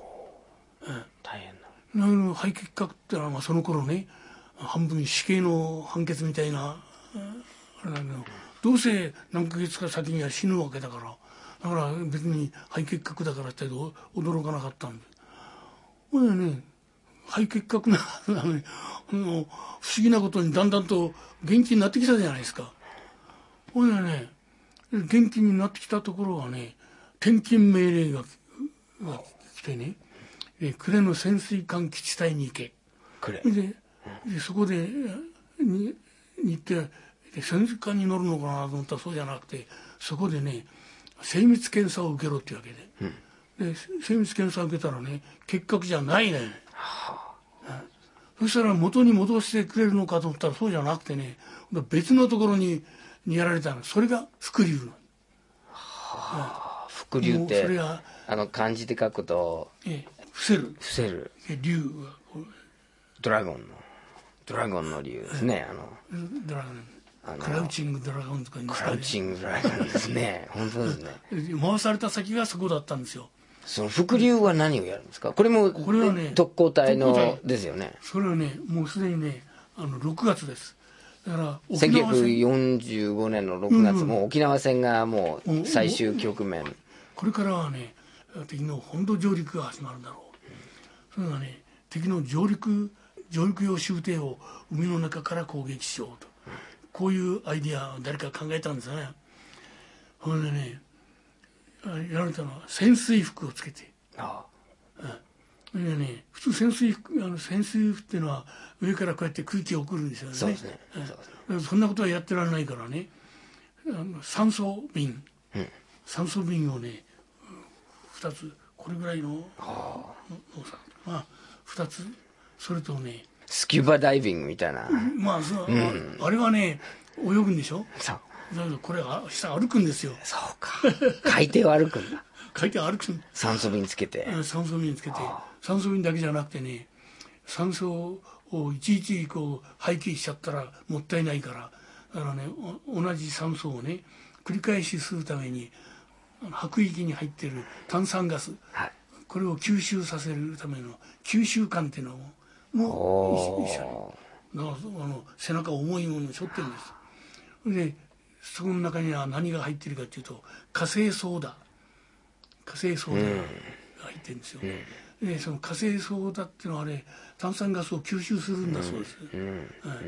大変なあの肺結核ってのはまあその頃ね半分死刑の判決みたいなうんあれだけどどうせ何ヶ月か先には死ぬわけだからだから別に肺結核だからってお驚かなかったんでほんでね肺結核なのにあの不思議なことにだんだんと元気になってきたじゃないですか。ほんでね元気になってきたところはね転勤命令がが来てねで呉の潜水艦基地隊に行け。ででそこでにに行ってで潜水艦に乗るのかなと思ったらそうじゃなくてそこでね精密検査を受けろっていうわけで,、で精密検査を受けたらね結核じゃないね、うんそしたら元に戻してくれるのかと思ったらそうじゃなくてね別のところににやられたの。それが伏流なの。伏流っもうそれてが、あの漢字で書くとええ、伏せる。伏せる。え竜がこうドラゴンのドラゴンの竜ですねあの。ドラゴン。クラウチングドラゴンとか言うんですかね。クラウチングドラゴンですね。本当ですね。回された先がそこだったんですよその伏流は何をやるんですか？これもこれはね特攻隊のですよね。それはねもうすでにねあの6月です。だから沖縄戦。1945年の6月、うん。もう沖縄戦がもううん最終局面。これからはね敵の本土上陸が始まるだろう。それがね敵の上陸上陸用終艇を海の中から攻撃しようと。こういうアイディアを誰か考えたんですよね。ほんでねあやられたのは潜水服をつけて。あそれでね普通潜水服あの潜水服っていうのは上からこうやって空気を送るんですよね。そうですね。うん。そん。なことはやってられないからね。あの酸素瓶、酸素瓶をね2つこれぐらいの大きさまあ2つそれとねスキューバダイビングみたいな、まあそう、あれはね泳ぐんでしょ？そうこれは下歩くんですよ。そうか。海底を歩くんだ。海底歩くん。酸素瓶つけて。うん酸素瓶つけて。酸素瓶だけじゃなくてね酸素をいちいちこう廃棄しちゃったらもったいないからだからねお同じ酸素をね繰り返し吸うためにあの吐く息に入ってる炭酸ガス。はい。これを吸収させるための吸収管っていうのももう一緒にだからあの背中重いものを背負ってるんです。でその中には何が入ってるかっていうと火星ソーダ。火星ソーダが入ってるんですよ、でその火星ソーダっていうのはあれ炭酸ガスを吸収するんだそうです、はい。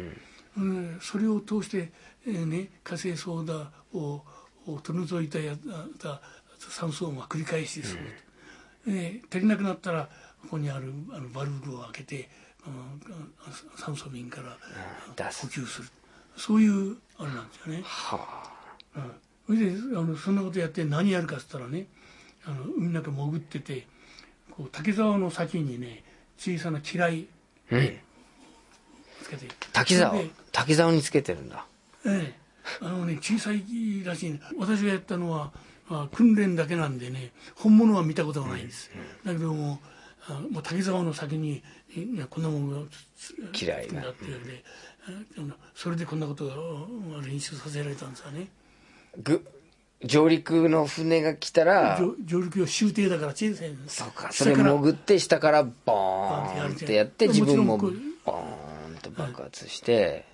うん。それを通して、えーね、火星ソーダをを取り除いたやた酸素をまあ繰り返しする、で足りなくなったらここにあるあのバルブを開けてあのあ酸素瓶から出す。補給するそういうあれなんですよね。はあ。うん、それであのそんなことやって何やるかっつったらねあの海の中潜っててこう竹沢の先にね小さな機雷うんつけて。滝沢？それで滝沢につけてるんだ。ええ。あのね小さいらしいね。私がやったのはあ訓練だけなんでね本物は見たことがないんです、だけどもあもう滝沢の先にいやこんなものがつ嫌いなって言われてあのそれでこんなことがあ練習させられたんですよね。ぐ上陸の船が来たら上上陸用終艇だから小さいそうかそれ潜って下からボーンってやって自分もボーンと爆発して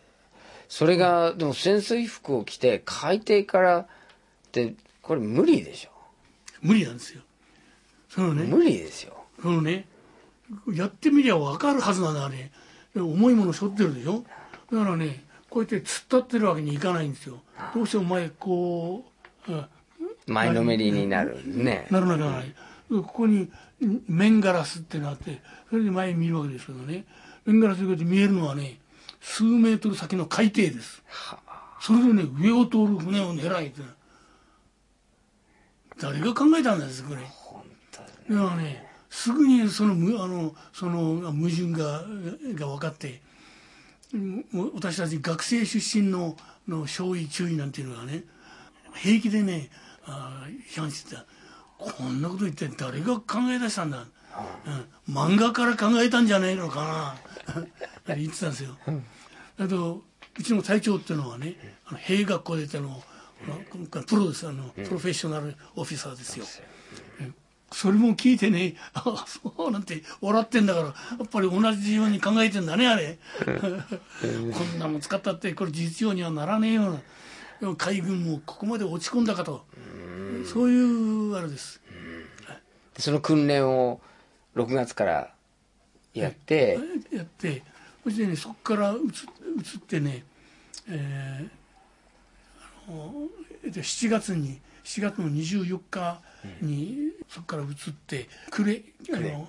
それがでも潜水服を着て海底からってこれ無理でしょ。無理なんですよ。そのね無理ですよ。そのねやってみりゃ分かるはずなんだあれ。重いもの背負ってるでしょだからねこうやって突っ立ってるわけにいかないんですよ。どうしても前こう、うん前のめりになるね。ならなきゃならない、ここに面ガラスってなってそれで前見るわけですけどね。面ガラスで見えるのはね数メートル先の海底です。それでね上を通る船を狙いって。誰が考えたんですこれ本当だからねすぐにそのむあのその矛盾がが分かって私たち学生出身のの少尉注意なんていうのがね平気でねあー批判してた。こんなこと言って誰が考え出したんだ、うん、漫画から考えたんじゃないのかな？って言ってたんですよ。だけどうちの隊長っていうのはねあの兵学校出てのあのプロです。あのプロフェッショナルオフィサーですよ、それも聞いてね、ああ、そうなんて笑ってんだから、やっぱり同じように考えてんだね、あれ。こんなもん使ったって、これ実用にはならねえような。海軍もここまで落ち込んだかと。そういうあれです。その訓練を6月からやってやって、そしてね、そこから移移ってね、えーあのえっと7月に、7月の24日に、そこから移って、呉、あの、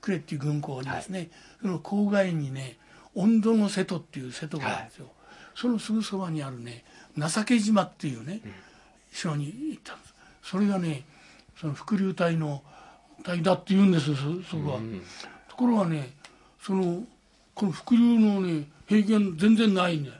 呉っていう軍港にですね、その郊外にね、温度の瀬戸っていう瀬戸があるんですよ。そのすぐそばにあるね、情け島っていうね、島に行ったんです。それがね、その伏流隊の隊だって言うんですよ、そそこは。ところがね、その、この伏流のね、平原全然ないんだよ。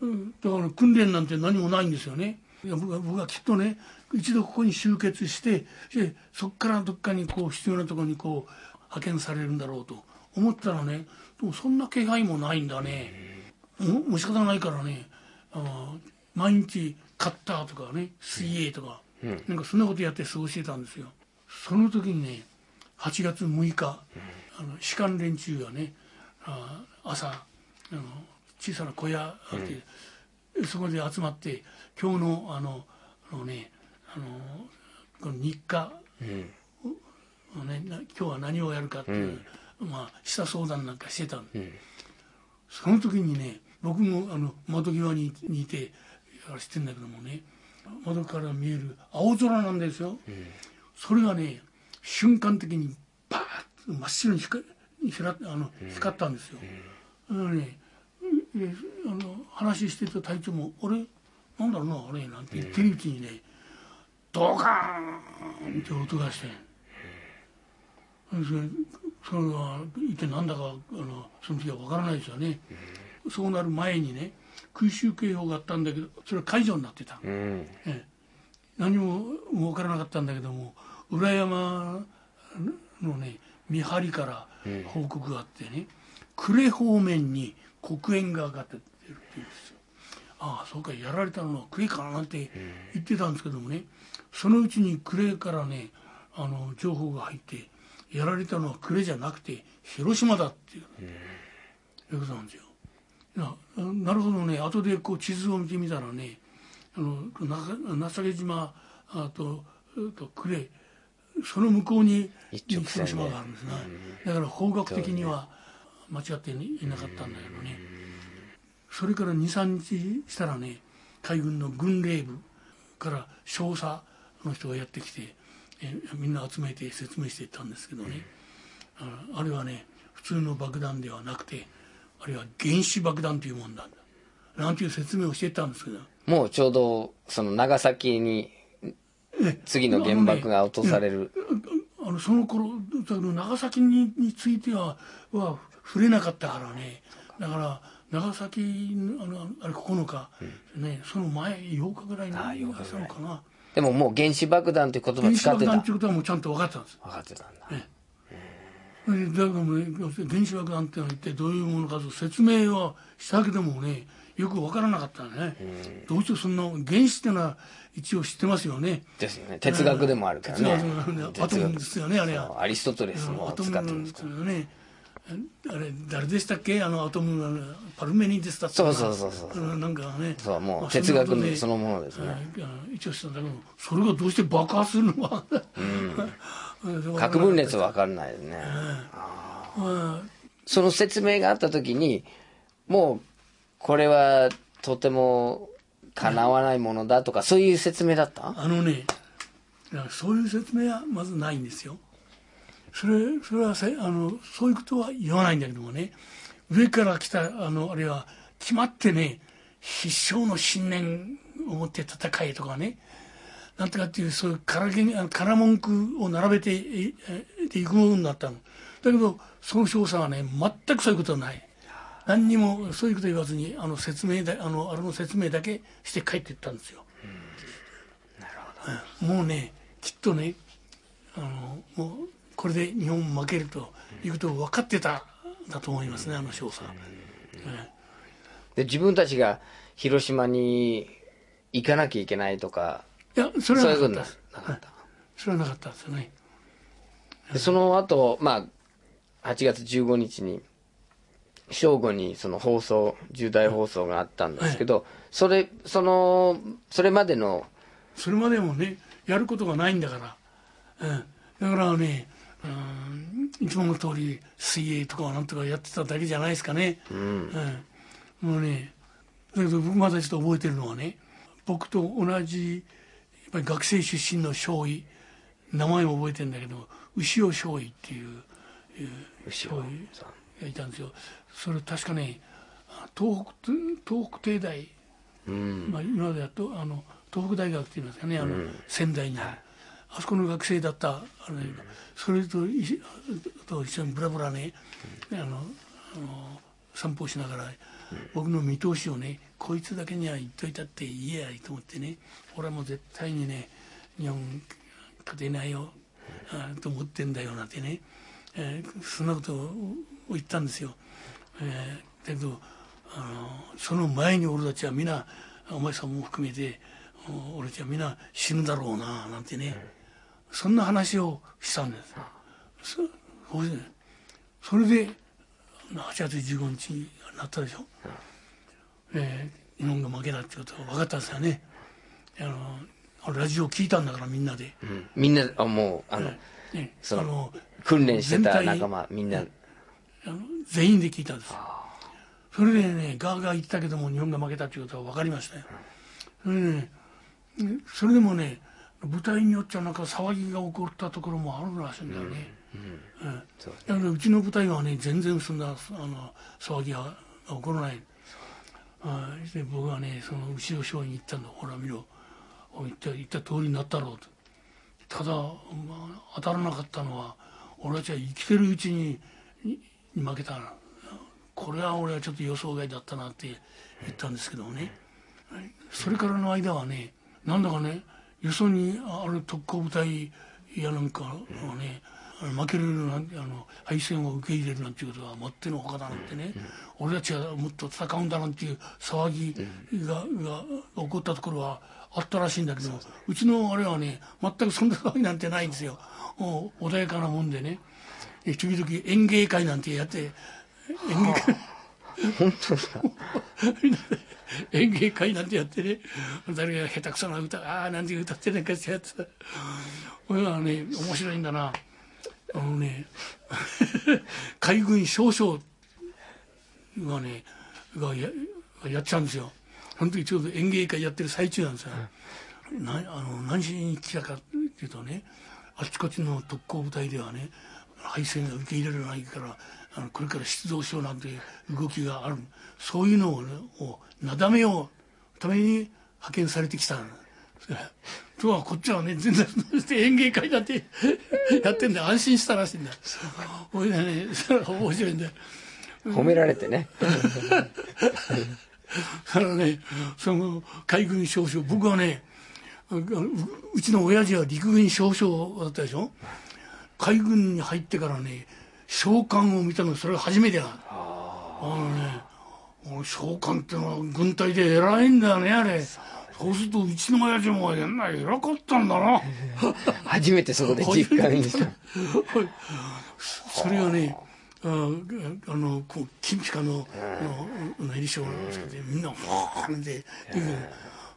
うんだから訓練なんて何もないんですよね。僕はきっとね一度ここに集結してでそこからどっかにこう必要なところにこう派遣されるんだろうと思ったらねでもそんな気配もないんだね。ももう仕方ないからねあの毎日カッターとかね水泳とか、なんかそんなことやって過ごしてたんですよ。その時にね8月6日、あの士官連中がねあ朝あの小さな小屋があって、そこで集まって今日のあのあのねあのこの日課をね、な今日は何をやるかっていう、まあ下相談なんかしてたんで、その時にね僕もあの窓際ににいてあれしてんだけどもね窓から見える青空なんですよ、それがね瞬間的にバーッと真っ白に光光あの光ったんですよ、あのねであの話してた隊長も「あれ？なんだろうなあれ」なんて言ってるうちにねドカーンって音がして。それは一体何だかあのその時は分からないですよね、そうなる前にね空襲警報があったんだけどそれは解除になってた、うん。ええ。何も分からなかったんだけども裏山のね見張りから報告があってね、呉方面に黒煙が上がってるって言うんですよ。ああそうかやられたのは呉かななん。て言ってたんですけどもねそのうちに呉からねあの情報が入ってやられたのは呉じゃなくて広島だっていう、いうことなんですよ。ななるほどね。後でこう地図を見てみたらねあのな情け島あとと呉その向こうに広島があるんですね、だから方角的には間違っていなかったんだけどね。それから23日したらね海軍の軍令部から少佐の人がやってきてえみんな集めて説明していったんですけどね、ああれはね普通の爆弾ではなくてあれは原子爆弾というもんなんだ。なんていう説明をしてたんですけど。もうちょうどその長崎に次の原爆が落とされる、あのその頃長崎にについてはは触れなかったからね。だから長崎あのあれ9日、ね、その前8日ぐらいにあ8日ぐらい。したのかなでももう原子爆弾という言葉原子使ってた。爆弾っていうことはもうちゃんと分かってたんです。分かってたんだ、それでだからもうね原子爆弾ってのは一体どういうものかと説明はしたけどもねよく分からなかったね、どうしてそんな原子ってのは一応知ってますよね。ですよね。哲学でもあるからね。哲学アトムですよねあれは。アリストテレスも使ってますから。すよねあれ誰でしたっけ？あのアトムあのパルメニデスだったかな？そうそうそうそうう。んなんかね。そうもうまあ哲学そんなことそのものですね。一応したんだけどそれがどうして爆発するの？か、うん。核分裂は分かんないですね、うんその説明があった時にもうこれはとても叶わないものだとかそういう説明だった？あのねそういう説明はまずないんですよそれそれはせあのそういうことは言わないんだけどもね。上から来たあのあれは決まってね必勝の信念を持って戦えとかね。なんとかっていうそういうからげあのから文句を並べていくものになったの。だけどその少佐はね全くそういうことはない。何にもそういうこと言わずにあの説明だあのあれの説明だけして帰っていったんですよ。もうねきっとねあのもうこれで日本負けるということを分かってたんだと思いますねあの少佐、で自分たちが広島に行かなきゃいけないとかいやそれはなかった。それはなかったですよね。でその後まあ8月15日に正午にその放送重大放送があったんですけど、それそのそれまでのそれまでもねやることがないんだから、うん、だからね、うん、いつもの通り水泳とかなんとかやってただけじゃないですかね、うん。もうねだけど僕まだちょっと覚えてるのはね僕と同じやっぱり学生出身の少尉名前も覚えてるんだけど牛尾少尉っていう少尉がいたんですよ。それ確かね東北東北帝大。まあ、今までやっとあの東北大学って言いますかねあの、仙台に。ある、あそこの学生だったあの、それといと一緒にブラブラね、あのあの散歩しながら、僕の見通しをねこいつだけには言っといたっていいやと思ってね俺はもう絶対にね日本勝てないよあと思ってんだよなんてね、えーそんなことを言ったんですよ。えーだけどあのその前に俺たちは皆お前さんも含めてお俺たちは皆死ぬだろうななんてね、そんな話をしたんです。そそれでそれで8月15日になったでしょ、えー日本が負けたってことが分かったんですよね。あのラジオ聞いたんだからみんなで、うん。みんなあもうあの、ね、そのあの訓練してた仲間みんな、あの全員で聞いたんです。よそれでねガーガー言ってたけども日本が負けたっていうことは分かりましたよ。それでねそれでもね舞台によっちゃなんか騒ぎが起こったところもあるらしいんだよね、だからうちの舞台はね全然そんなあの騒ぎが起こらない。あで僕はねその後ろ省に行ったんだ。ほら見ろ。言った言った通りになったろうと。ただ、まあ、当たらなかったのは俺たちは生きてるうちに負けたな。これは俺はちょっと予想外だったなって言ったんですけどもね。それからの間はねなんだかねよそにある特攻部隊やなんかはね、負けるなんてあの敗戦を受け入れるなんていうことはもってのほかだなんてね、俺たちはもっと戦うんだなんていう騒ぎが,、が起こったところはあったらしいんだけどうちのあれはね全くそんな騒ぎなんてないんですよ。穏やかなもんでねで時々演芸会なんてやって演芸会。本当ですか？演芸会なんてやってね、誰が下手くそな歌、ああ、なんて歌ってなんかしてやってた。これはね、面白いんだな。あのね、海軍少将がね、がややってたんですよ。その時ちょうど演芸会やってる最中なんですよ。なあの何しに来たかっていうとね、あちこちの特攻部隊ではね、敗戦が受け入れられないから、あのこれから出動しようなんていう動きがある。そういうのを,、ね、をなだめようために派遣されてきたとはこっちはね全然演芸会だって やってんで安心したらしいんだほいでねそれは面白いんだよ。褒められてね。だからねその海軍少将僕はねううちの親父は陸軍少将だったでしょ？海軍に入ってからね召喚を見たのそれが初めてだあのね召喚ってのは軍隊で偉いんだよねあれ。そうするとうちの親父もやんな偉かったんだな。初めてそこで実感した。それがねああのこう金ピカの襟章なんですけどみんなファーンって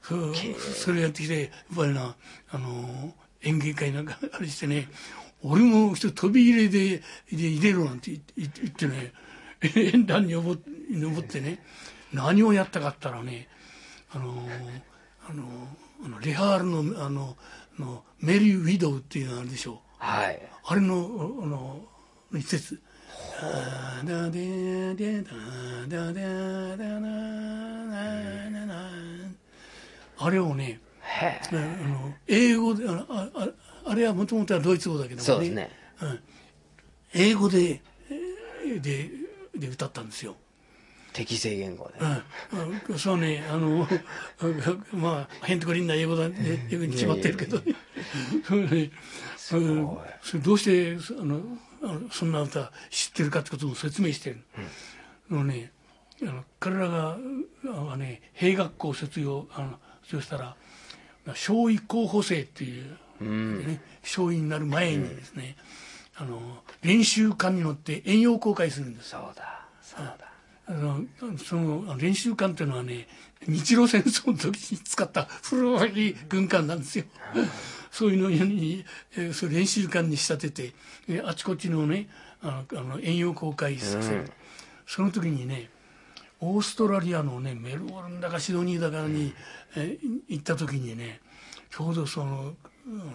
そそれやってきてやっぱりなあの演芸会なんかあれしてね俺も一人飛び入れで入れろなんて言ってね。縁談に登ってね。何をやったかったらねあのあのあのレハールのあののメリー・ウィドウっていうのあるでしょ。う、はい、あれのあの一節「ダデデダダダダナナナあれをねあの英語であああれはもともとはドイツ語だけどもね。そうですね、うん、英語ででで歌ったんですよ。適正言語で、うん、そうねあの まあへんてこりんな英語だね。よくに決まってるけど。ね。そどうしてあのそんな歌知ってるかってことも説明してる、うん、のねあの彼らがあね兵学校卒業あの卒業したら少尉候補生っていう、うんね、少尉になる前にですね、うん、あの練習艦に乗って遠洋航海するんです。そうだそうだ。あのその練習艦っていうのはね日露戦争の時に使った古い軍艦なんですよ。そういうのに、えー、そ練習艦に仕立てて、えー、あちこちのねあのあの遠洋航海させる、うん、その時にねオーストラリアのねメルボルンだかシドニーだかに、えー、行った時にねちょうどその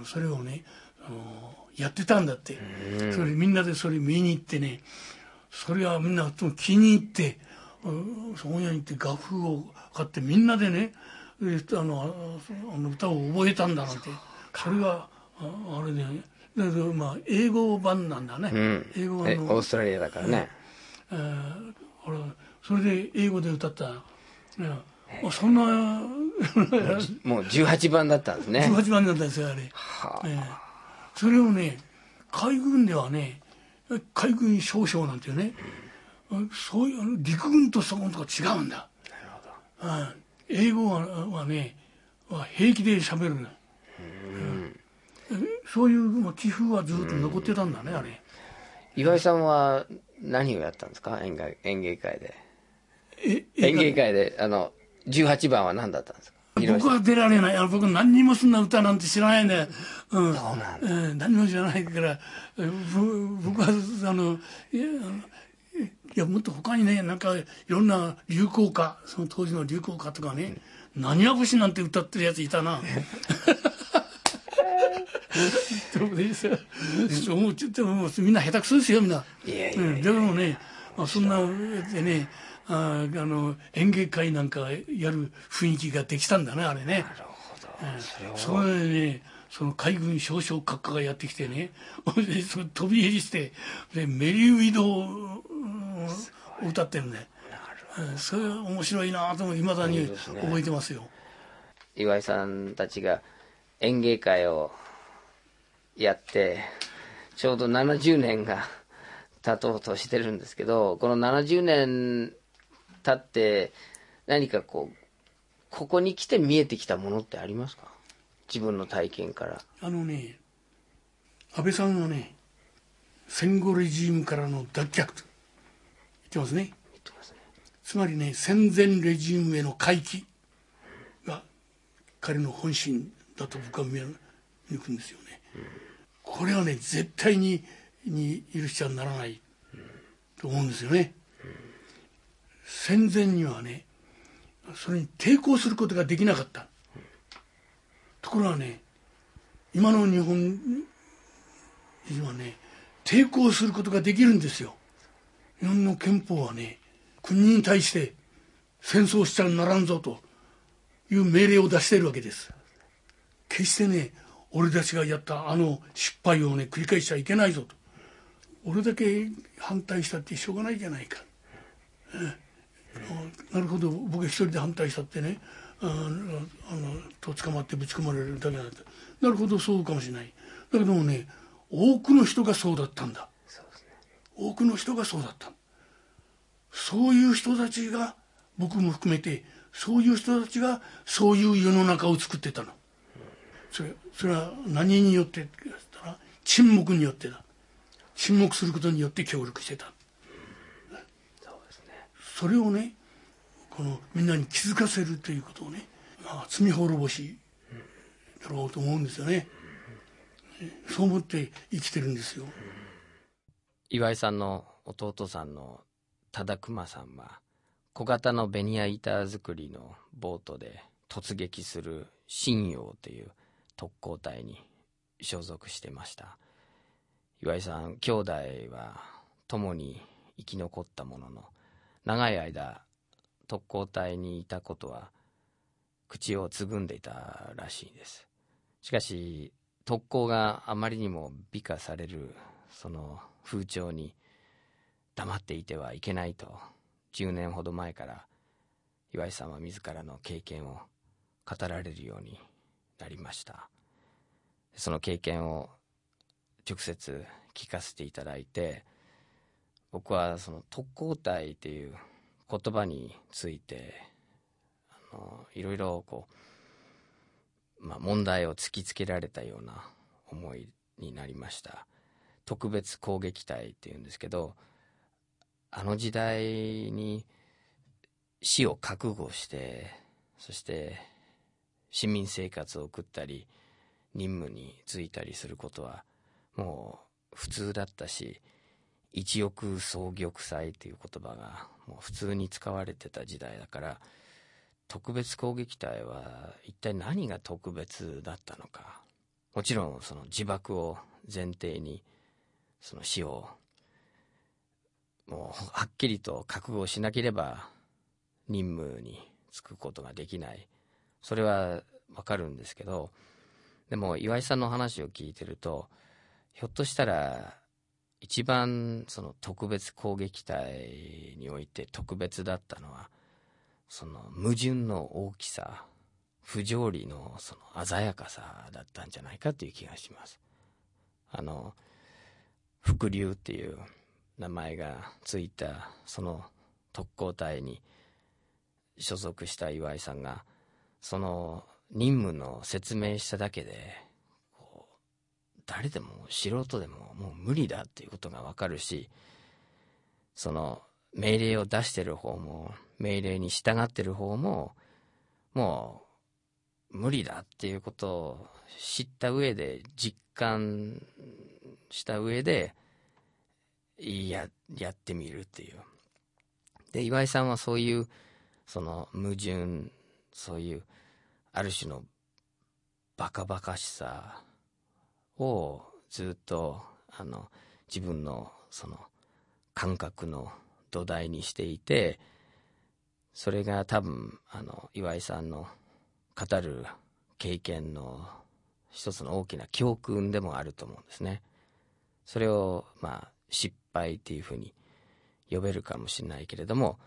それをねあのやってたんだって、うん、それみんなでそれ見に行ってねそれはみんな気に入って本屋に行って楽譜を買ってみんなでねあのあの歌を覚えたんだなんて。それがあれねだけどまあ英語版なんだね、うん、英語版の。オーストラリアだからね、えー、俺それで英語で歌った。あそんなもう 18番だったんですね18番だったんですよあれ、はあ、えー、それをね海軍ではね海軍少将なんていうね、そういう陸軍とそこのとこ違うんだ。なるほど。英語ははね、は平気で喋るね。うん、そういう気風はずっと残ってたんだね、あれ。岩井さんは何をやったんですか？演芸演芸会で。演芸会で、あの、18番は何だったんですか？僕は出られない。僕何にもそんな歌なんて知らないんで、うん。そうなんだ。うん、何も知らないから、僕は、あの、いや、いやもっと他にね、なんかいろんな流行歌、その当時の流行歌とかね、何や節なんて歌ってるやついたな。ですそうちょっとみんな下手くそですよみんな。いやいやうん、でもね、まあ、そんなでねああの演芸会なんかやる雰囲気ができたんだねあれね。なるほど。うん、それでねその海軍少将閣下がやってきてね そ飛び入りしてでメリーウィドを歌ってるんで、それ面白いなといまだに覚えてますよ、ね、岩井さんたちが演芸会をやってちょうど70年が経とうとしてるんですけどこの70年経って何かこうここに来て見えてきたものってありますか？自分の体験から。あのね安倍さんがね戦後レジームからの脱却と。言ってますね。言ってますね。つまりね戦前レジウムへの回帰が彼の本心だと僕は見抜くんですよね。これはね絶対にに許しちゃならないと思うんですよね。戦前にはねそれに抵抗することができなかった。ところがね今の日本人はね抵抗することができるんですよ。日本の憲法はね国に対して戦争しちゃならんぞという命令を出しているわけです。決してね俺たちがやったあの失敗をね繰り返しちゃいけないぞと。俺だけ反対したってしょうがないじゃないか、なるほど。僕一人で反対したってね。あのと捕まってぶち込まれるだけだった。なるほど。そうかもしれない。だけどもね多くの人がそうだったんだ、ね、多くの人がそうだった。そういう人たちが僕も含めてそういう人たちがそういう世の中を作ってたの。それそれは何によってって言ったら沈黙によってだ。沈黙することによって協力してたそれをねこのみんなに気づかせるということをね、まあ、罪滅ぼしだろうと思うんですよね、そう思って生きてるんですよ。岩井さんの弟さんの忠熊さんは小型のベニヤ板作りのボートで突撃する信陽という特攻隊に所属してました。岩井さん兄弟は共に生き残ったものの長い間特攻隊にいたことは口をつぐんでいたらしいです。しかし特攻があまりにも美化されるその風潮に黙っていてはいけないと10年ほど前から岩井さんは自らの経験を語られるようになりました。その経験を直接聞かせていただいて僕はその特攻隊っていう言葉についてあのいろいろこう、まあ、問題を突きつけられたような思いになりました。特別攻撃隊っていうんですけどあの時代に死を覚悟してそして市民生活を送ったり任務に就いたりすることはもう普通だったし一億総玉砕という言葉がもう普通に使われてた時代だから特別攻撃隊は一体何が特別だったのか。もちろんその自爆を前提にその死をもうはっきりと覚悟しなければ任務に就くことができない。それはわかるんですけどでも岩井さんの話を聞いてるとひょっとしたら一番その特別攻撃隊において特別だったのはその矛盾の大きさ不条理のその鮮やかさだったんじゃないかという気がします。あの伏流っていう名前がついたその特攻隊に所属した岩井さんがその任務の説明しただけで誰でも素人でももう無理だっていうことがわかるしその命令を出してる方も命令に従ってる方ももう無理だっていうことを知った上で実感した上でいややってみるっていう。で岩井さんはそういうその矛盾そういうある種のバカバカしさをずっとあの自分のその感覚の土台にしていてそれが多分あの岩井さんの語る経験の一つの大きな教訓でもあると思うんですね。それをまあ失敗っていうふうに呼べるかもしれないけれども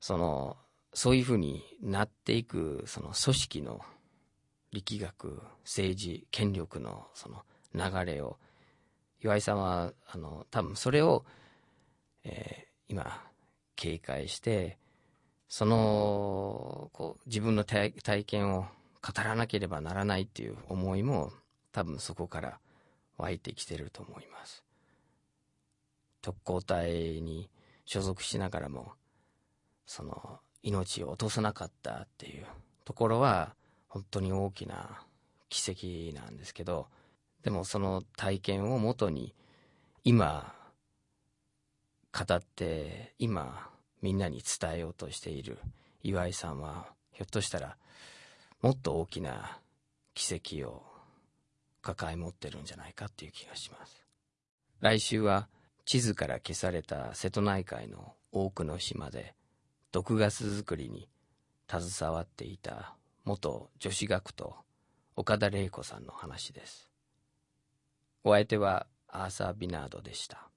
そのそういうふうになっていくその組織の力学政治権力のその流れを岩井さんはあの多分それを、えー、今警戒してそのこう自分の体験を語らなければならないっていう思いも多分そこから湧いてきてると思います。特攻隊に所属しながらもその命を落とさなかったっていうところは本当に大きな奇跡なんですけどでもその体験をもとに今語って今みんなに伝えようとしている岩井さんはひょっとしたらもっと大きな奇跡を抱え持ってるんじゃないかっていう気がします。来週は地図から消された瀬戸内海の多くの島で毒ガス作りに携わっていた元女子学徒岡田玲子さんの話です。お相手はアーサー・ビナードでした。